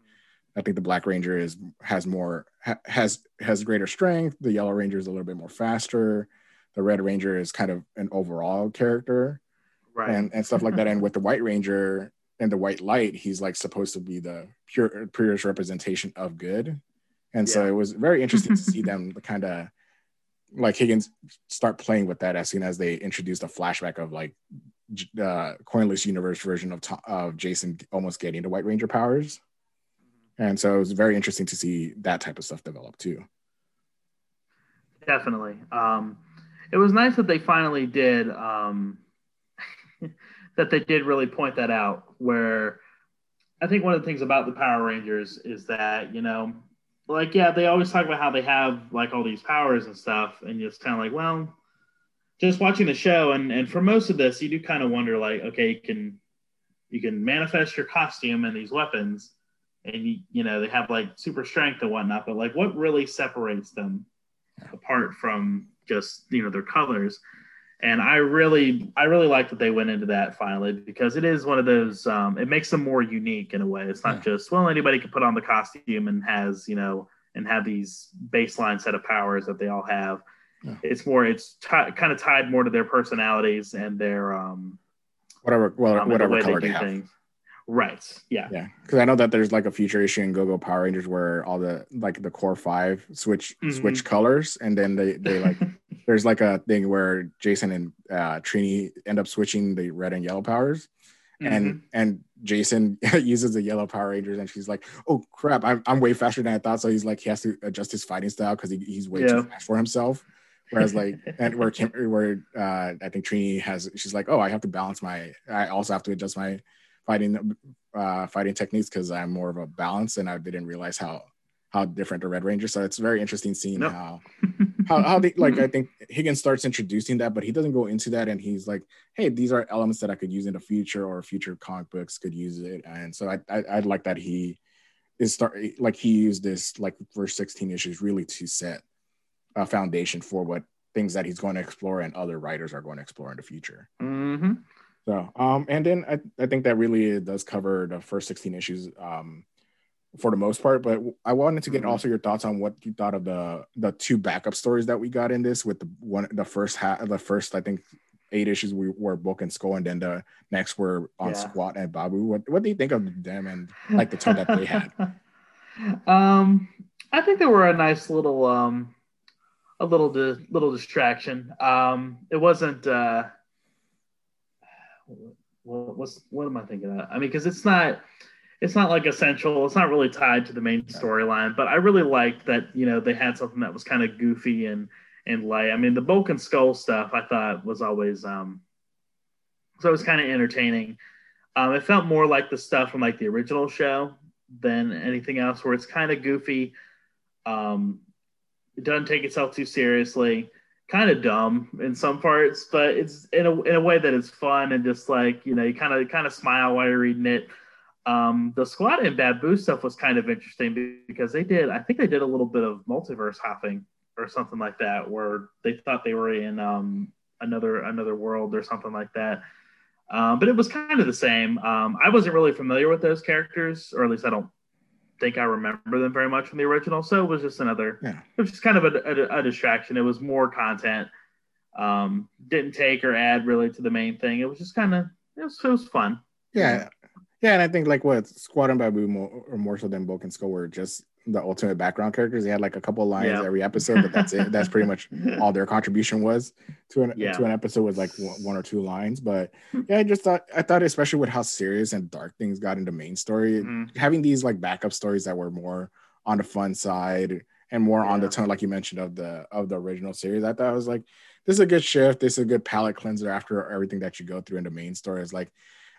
I think the Black Ranger is has more ha, has has greater strength. The Yellow Ranger is a little bit more faster. The Red Ranger is kind of an overall character, right? And and stuff like that. and with the White Ranger and the White Light, he's like supposed to be the pure purest representation of good. And yeah. so it was very interesting to see them kind of like Higgins start playing with that as soon as they introduced a flashback of like uh, Coinless Universe version of of Jason almost getting the White Ranger powers. And so it was very interesting to see that type of stuff develop too. Definitely. Um, it was nice that they finally did um, that they did really point that out where I think one of the things about the Power Rangers is that, you know, like yeah, they always talk about how they have like all these powers and stuff, and it's kind of like, well, just watching the show and and for most of this, you do kind of wonder like, okay, you can you can manifest your costume and these weapons, and you, you know they have like super strength and whatnot but like what really separates them apart from just you know their colors and i really i really like that they went into that finally because it is one of those um, it makes them more unique in a way it's not yeah. just well anybody can put on the costume and has you know and have these baseline set of powers that they all have yeah. it's more it's t- kind of tied more to their personalities and their um whatever well um, whatever the color they, they have things. Right. Yeah. Yeah. Because I know that there's like a future issue in Go Go Power Rangers where all the like the core five switch mm-hmm. switch colors, and then they they like there's like a thing where Jason and uh, Trini end up switching the red and yellow powers, mm-hmm. and and Jason uses the yellow Power Rangers, and she's like, "Oh crap, I'm I'm way faster than I thought." So he's like he has to adjust his fighting style because he, he's way yeah. too fast for himself. Whereas like and where Kim, where uh, I think Trini has she's like, "Oh, I have to balance my. I also have to adjust my." Fighting uh, fighting techniques because I'm more of a balance, and I didn't realize how how different the Red Ranger. So it's very interesting seeing how how how they like. I think Higgins starts introducing that, but he doesn't go into that, and he's like, "Hey, these are elements that I could use in the future, or future comic books could use it." And so I I, I like that he is start like he used this like first 16 issues really to set a foundation for what things that he's going to explore and other writers are going to explore in the future. Mm-hmm. So, um, and then I, I think that really does cover the first 16 issues um, for the most part. But I wanted to get mm-hmm. also your thoughts on what you thought of the the two backup stories that we got in this with the one the first half the first I think eight issues we were Bulk and Skull, and then the next were on yeah. Squatt and Babu. What what do you think of them and like the tone that they had? Um, I think they were a nice little um a little di- little distraction. Um, it wasn't uh what, what's what am I thinking of? I mean, because it's not it's not like essential. It's not really tied to the main storyline. But I really liked that you know they had something that was kind of goofy and and light. I mean, the Bulk and Skull stuff I thought was always um so it was kind of entertaining. Um, it felt more like the stuff from like the original show than anything else, where it's kind of goofy. Um, it doesn't take itself too seriously kind of dumb in some parts, but it's in a in a way that is fun and just like you know you kind of kind of smile while you're reading it. Um, the Squatt and Babu stuff was kind of interesting because they did I think they did a little bit of multiverse hopping or something like that where they thought they were in um, another another world or something like that. Um, but it was kind of the same. Um, I wasn't really familiar with those characters, or at least I don't think I remember them very much from the original. So it was just another, yeah. it was just kind of a, a, a distraction. It was more content. Um, didn't take or add really to the main thing. It was just kind of, it was, it was fun. Yeah. Yeah. And I think like what Squatt and Babu more, or more so than Bulk and Skull were just the ultimate background characters. They had like a couple lines yeah. every episode, but that's it. That's pretty much all their contribution was to an yeah. to an episode was like one or two lines. But hmm. yeah, I just thought I thought especially with how serious and dark things got in the main story, mm-hmm. having these like backup stories that were more on the fun side and more yeah. on the tone, like you mentioned, of the of the original series. I thought I was like, this is a good shift. This is a good palate cleanser after everything that you go through in the main story. Is like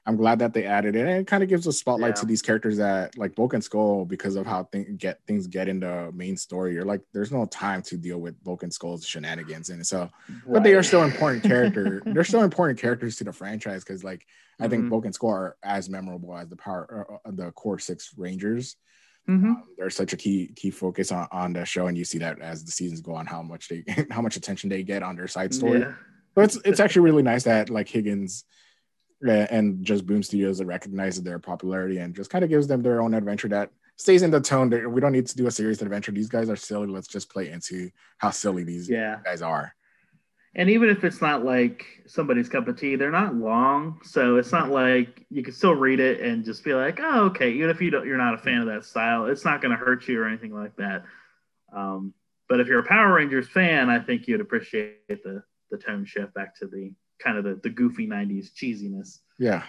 I'm glad that they added it. And it kind of gives a spotlight yeah. to these characters that like Bulk and Skull because of how things get things get in the main story. You're like, there's no time to deal with Bulk and Skull's shenanigans, and so, right. but they are still important character. They're still important characters to the franchise because like I think mm-hmm. Bulk and Skull are as memorable as the power uh, uh the core six Rangers. Mm-hmm. Um, they're such a key key focus on, on the show, and you see that as the seasons go on, how much they how much attention they get on their side story. Yeah. But it's it's actually really nice that like Higgins and just Boom Studios that recognizes their popularity and just kind of gives them their own adventure that stays in the tone. That we don't need to do a serious adventure. These guys are silly. Let's just play into how silly these yeah. guys are. And even if it's not like somebody's cup of tea, they're not long, so it's not like you can still read it and just be like, "Oh, okay." Even if you don't, you're not a fan of that style, it's not going to hurt you or anything like that. Um, but if you're a Power Rangers fan, I think you'd appreciate the the tone shift back to the kind of the, the goofy 90s cheesiness yeah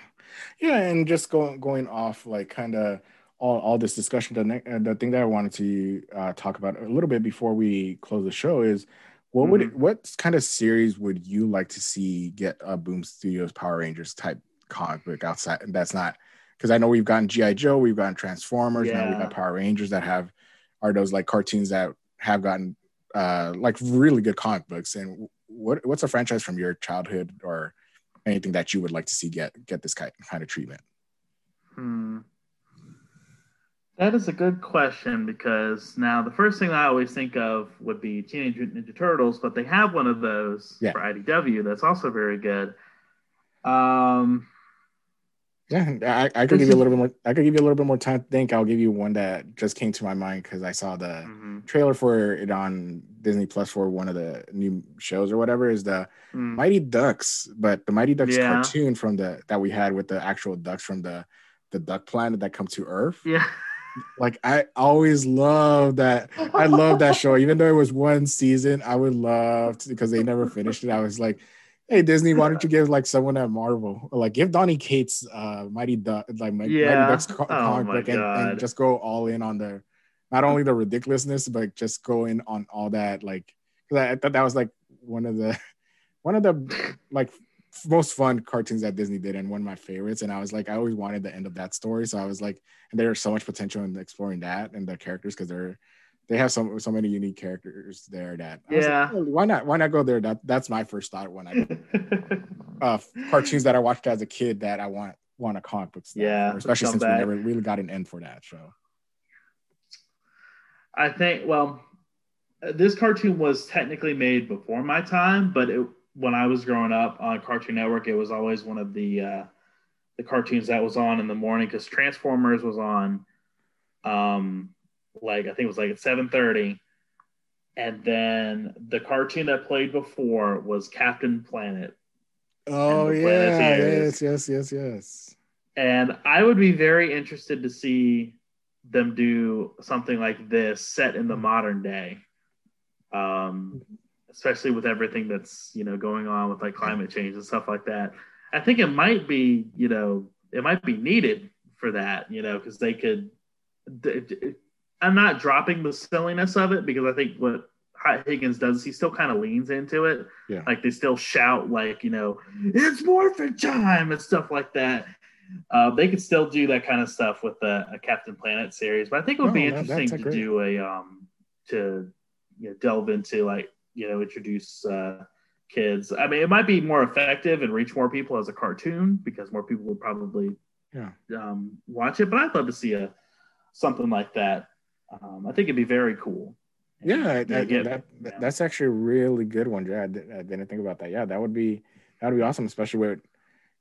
yeah and just going going off like kind of all, all this discussion the, ne- the thing that i wanted to uh, talk about a little bit before we close the show is what would mm-hmm. what kind of series would you like to see get a boom studios power rangers type comic book outside and that's not because i know we've gotten gi joe we've gotten transformers yeah. now we've got power rangers that have are those like cartoons that have gotten uh like really good comic books and what what's a franchise from your childhood or anything that you would like to see get get this kind kind of treatment? Hmm. That is a good question because now the first thing I always think of would be Teenage Mutant Ninja Turtles, but they have one of those yeah. for IDW that's also very good. Um, yeah, I, I could give you a little bit more. I could give you a little bit more time to think. I'll give you one that just came to my mind because I saw the mm-hmm. trailer for it on Disney Plus for one of the new shows or whatever. Is the mm. Mighty Ducks, but the Mighty Ducks yeah. cartoon from the that we had with the actual ducks from the the duck planet that come to Earth. Yeah. Like I always love that. I love that show. Even though it was one season, I would love to because they never finished it. I was like, hey Disney, why don't you give like someone at Marvel, or, like give Donny Cates uh Mighty Duck, like yeah. Mighty Ducks co- oh comic book, and, and, just go all in on the not only the ridiculousness, but just go in on all that. Like, because I, I thought that was like one of the one of the like most fun cartoons that Disney did, and one of my favorites. And I was like, I always wanted the end of that story, so I was like, and there's so much potential in exploring that and the characters because they're they have so so many unique characters there that yeah like, why not why not go there that that's my first thought when I uh cartoons that I watched as a kid that I want want a comic book yeah especially since back. we never really got an end for that show. I think well this cartoon was technically made before my time but it, when I was growing up on Cartoon Network it was always one of the uh the cartoons that was on in the morning because Transformers was on um like I think it was like at seven thirty, and then the cartoon that played before was Captain Planet. Oh yeah, yes, yes, yes, yes. And I would be very interested to see them do something like this set in the modern day. Um, especially with everything that's you know going on with like climate change and stuff like that. I think it might be you know it might be needed for that you know because they could I'm not dropping the silliness of it because I think what Higgins does, he still kind of leans into it. Yeah. Like they still shout like, you know, it's morphin time and stuff like that. Uh, they could still do that kind of stuff with the a Captain Planet series, but I think it would be oh, interesting to great. do a um to you know, delve into like you know introduce uh, kids. I mean, it might be more effective and reach more people as a cartoon because more people would probably yeah um, watch it. But I'd love to see a something like that um, I think it'd be very cool. Yeah, that, get, that, yeah, that's actually a really good one, Jay. I, didn't think about that. Yeah, that would be that would be awesome, especially with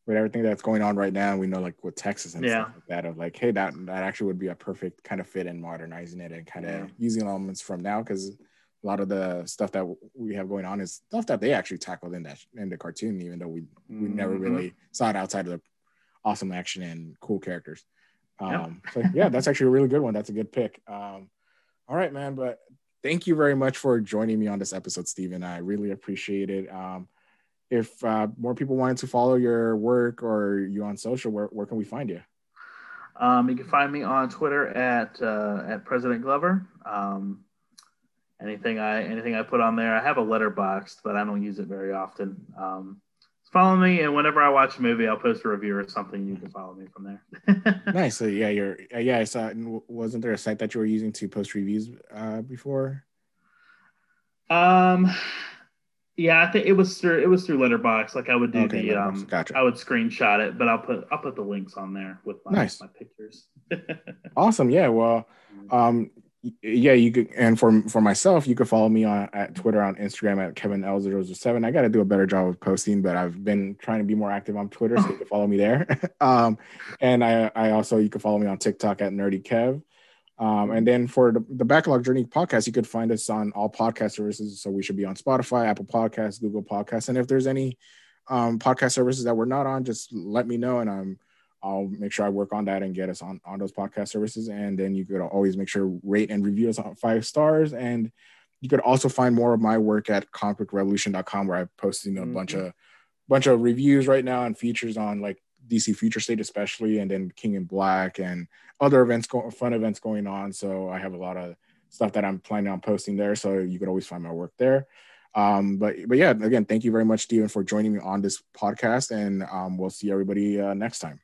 with everything that's going on right now. We know like with Texas and yeah. stuff like that of like, hey, that that actually would be a perfect kind of fit in modernizing it and kind of yeah. using elements from now because a lot of the stuff that we have going on is stuff that they actually tackled in that in the cartoon, even though we we mm-hmm. never really saw it outside of the awesome action and cool characters. Um, yep. so yeah, that's actually a really good one. That's a good pick. Um, all right, man. But thank you very much for joining me on this episode, Steven. I really appreciate it. Um, if uh, more people wanted to follow your work or you on social, where, where can we find you? Um, you can find me on Twitter at uh, at President Glover. Um, anything I anything I put on there, I have a Letterboxd, but I don't use it very often. Um, follow me, and whenever I watch a movie, I'll post a review or something. You can follow me from there. nice. So yeah, you're yeah. I saw. Wasn't there a site that you were using to post reviews uh, before? Um, yeah, I think it was through it was through Letterboxd. Like I would do okay, the um, gotcha. I would screenshot it, but I'll put I'll put the links on there with my, nice. my pictures. awesome. Yeah. Well, um, yeah, you could, and for for myself, you could follow me on at Twitter, on Instagram at Kevin L007. I got to do a better job of posting, but I've been trying to be more active on Twitter, so you can follow me there. um, and I, I also you can follow me on TikTok at Nerdy Kev. Um, and then for the, the Backlog Journey podcast, you could find us on all podcast services. So we should be on Spotify, Apple Podcasts, Google Podcasts, and if there's any um, podcast services that we're not on, just let me know, and I'm I'll make sure I work on that and get us on, on those podcast services. And then you could always make sure rate and review us on five stars. And you could also find more of my work at comicrevolution.com where I'm posting a mm-hmm. bunch of bunch of reviews right now and features on like DC Future State especially, and then King in Black and other events, go- fun events going on. So I have a lot of stuff that I'm planning on posting there. So you could always find my work there. Um, but but yeah, again, thank you very much, Steven, for joining me on this podcast, and um, we'll see everybody uh, next time.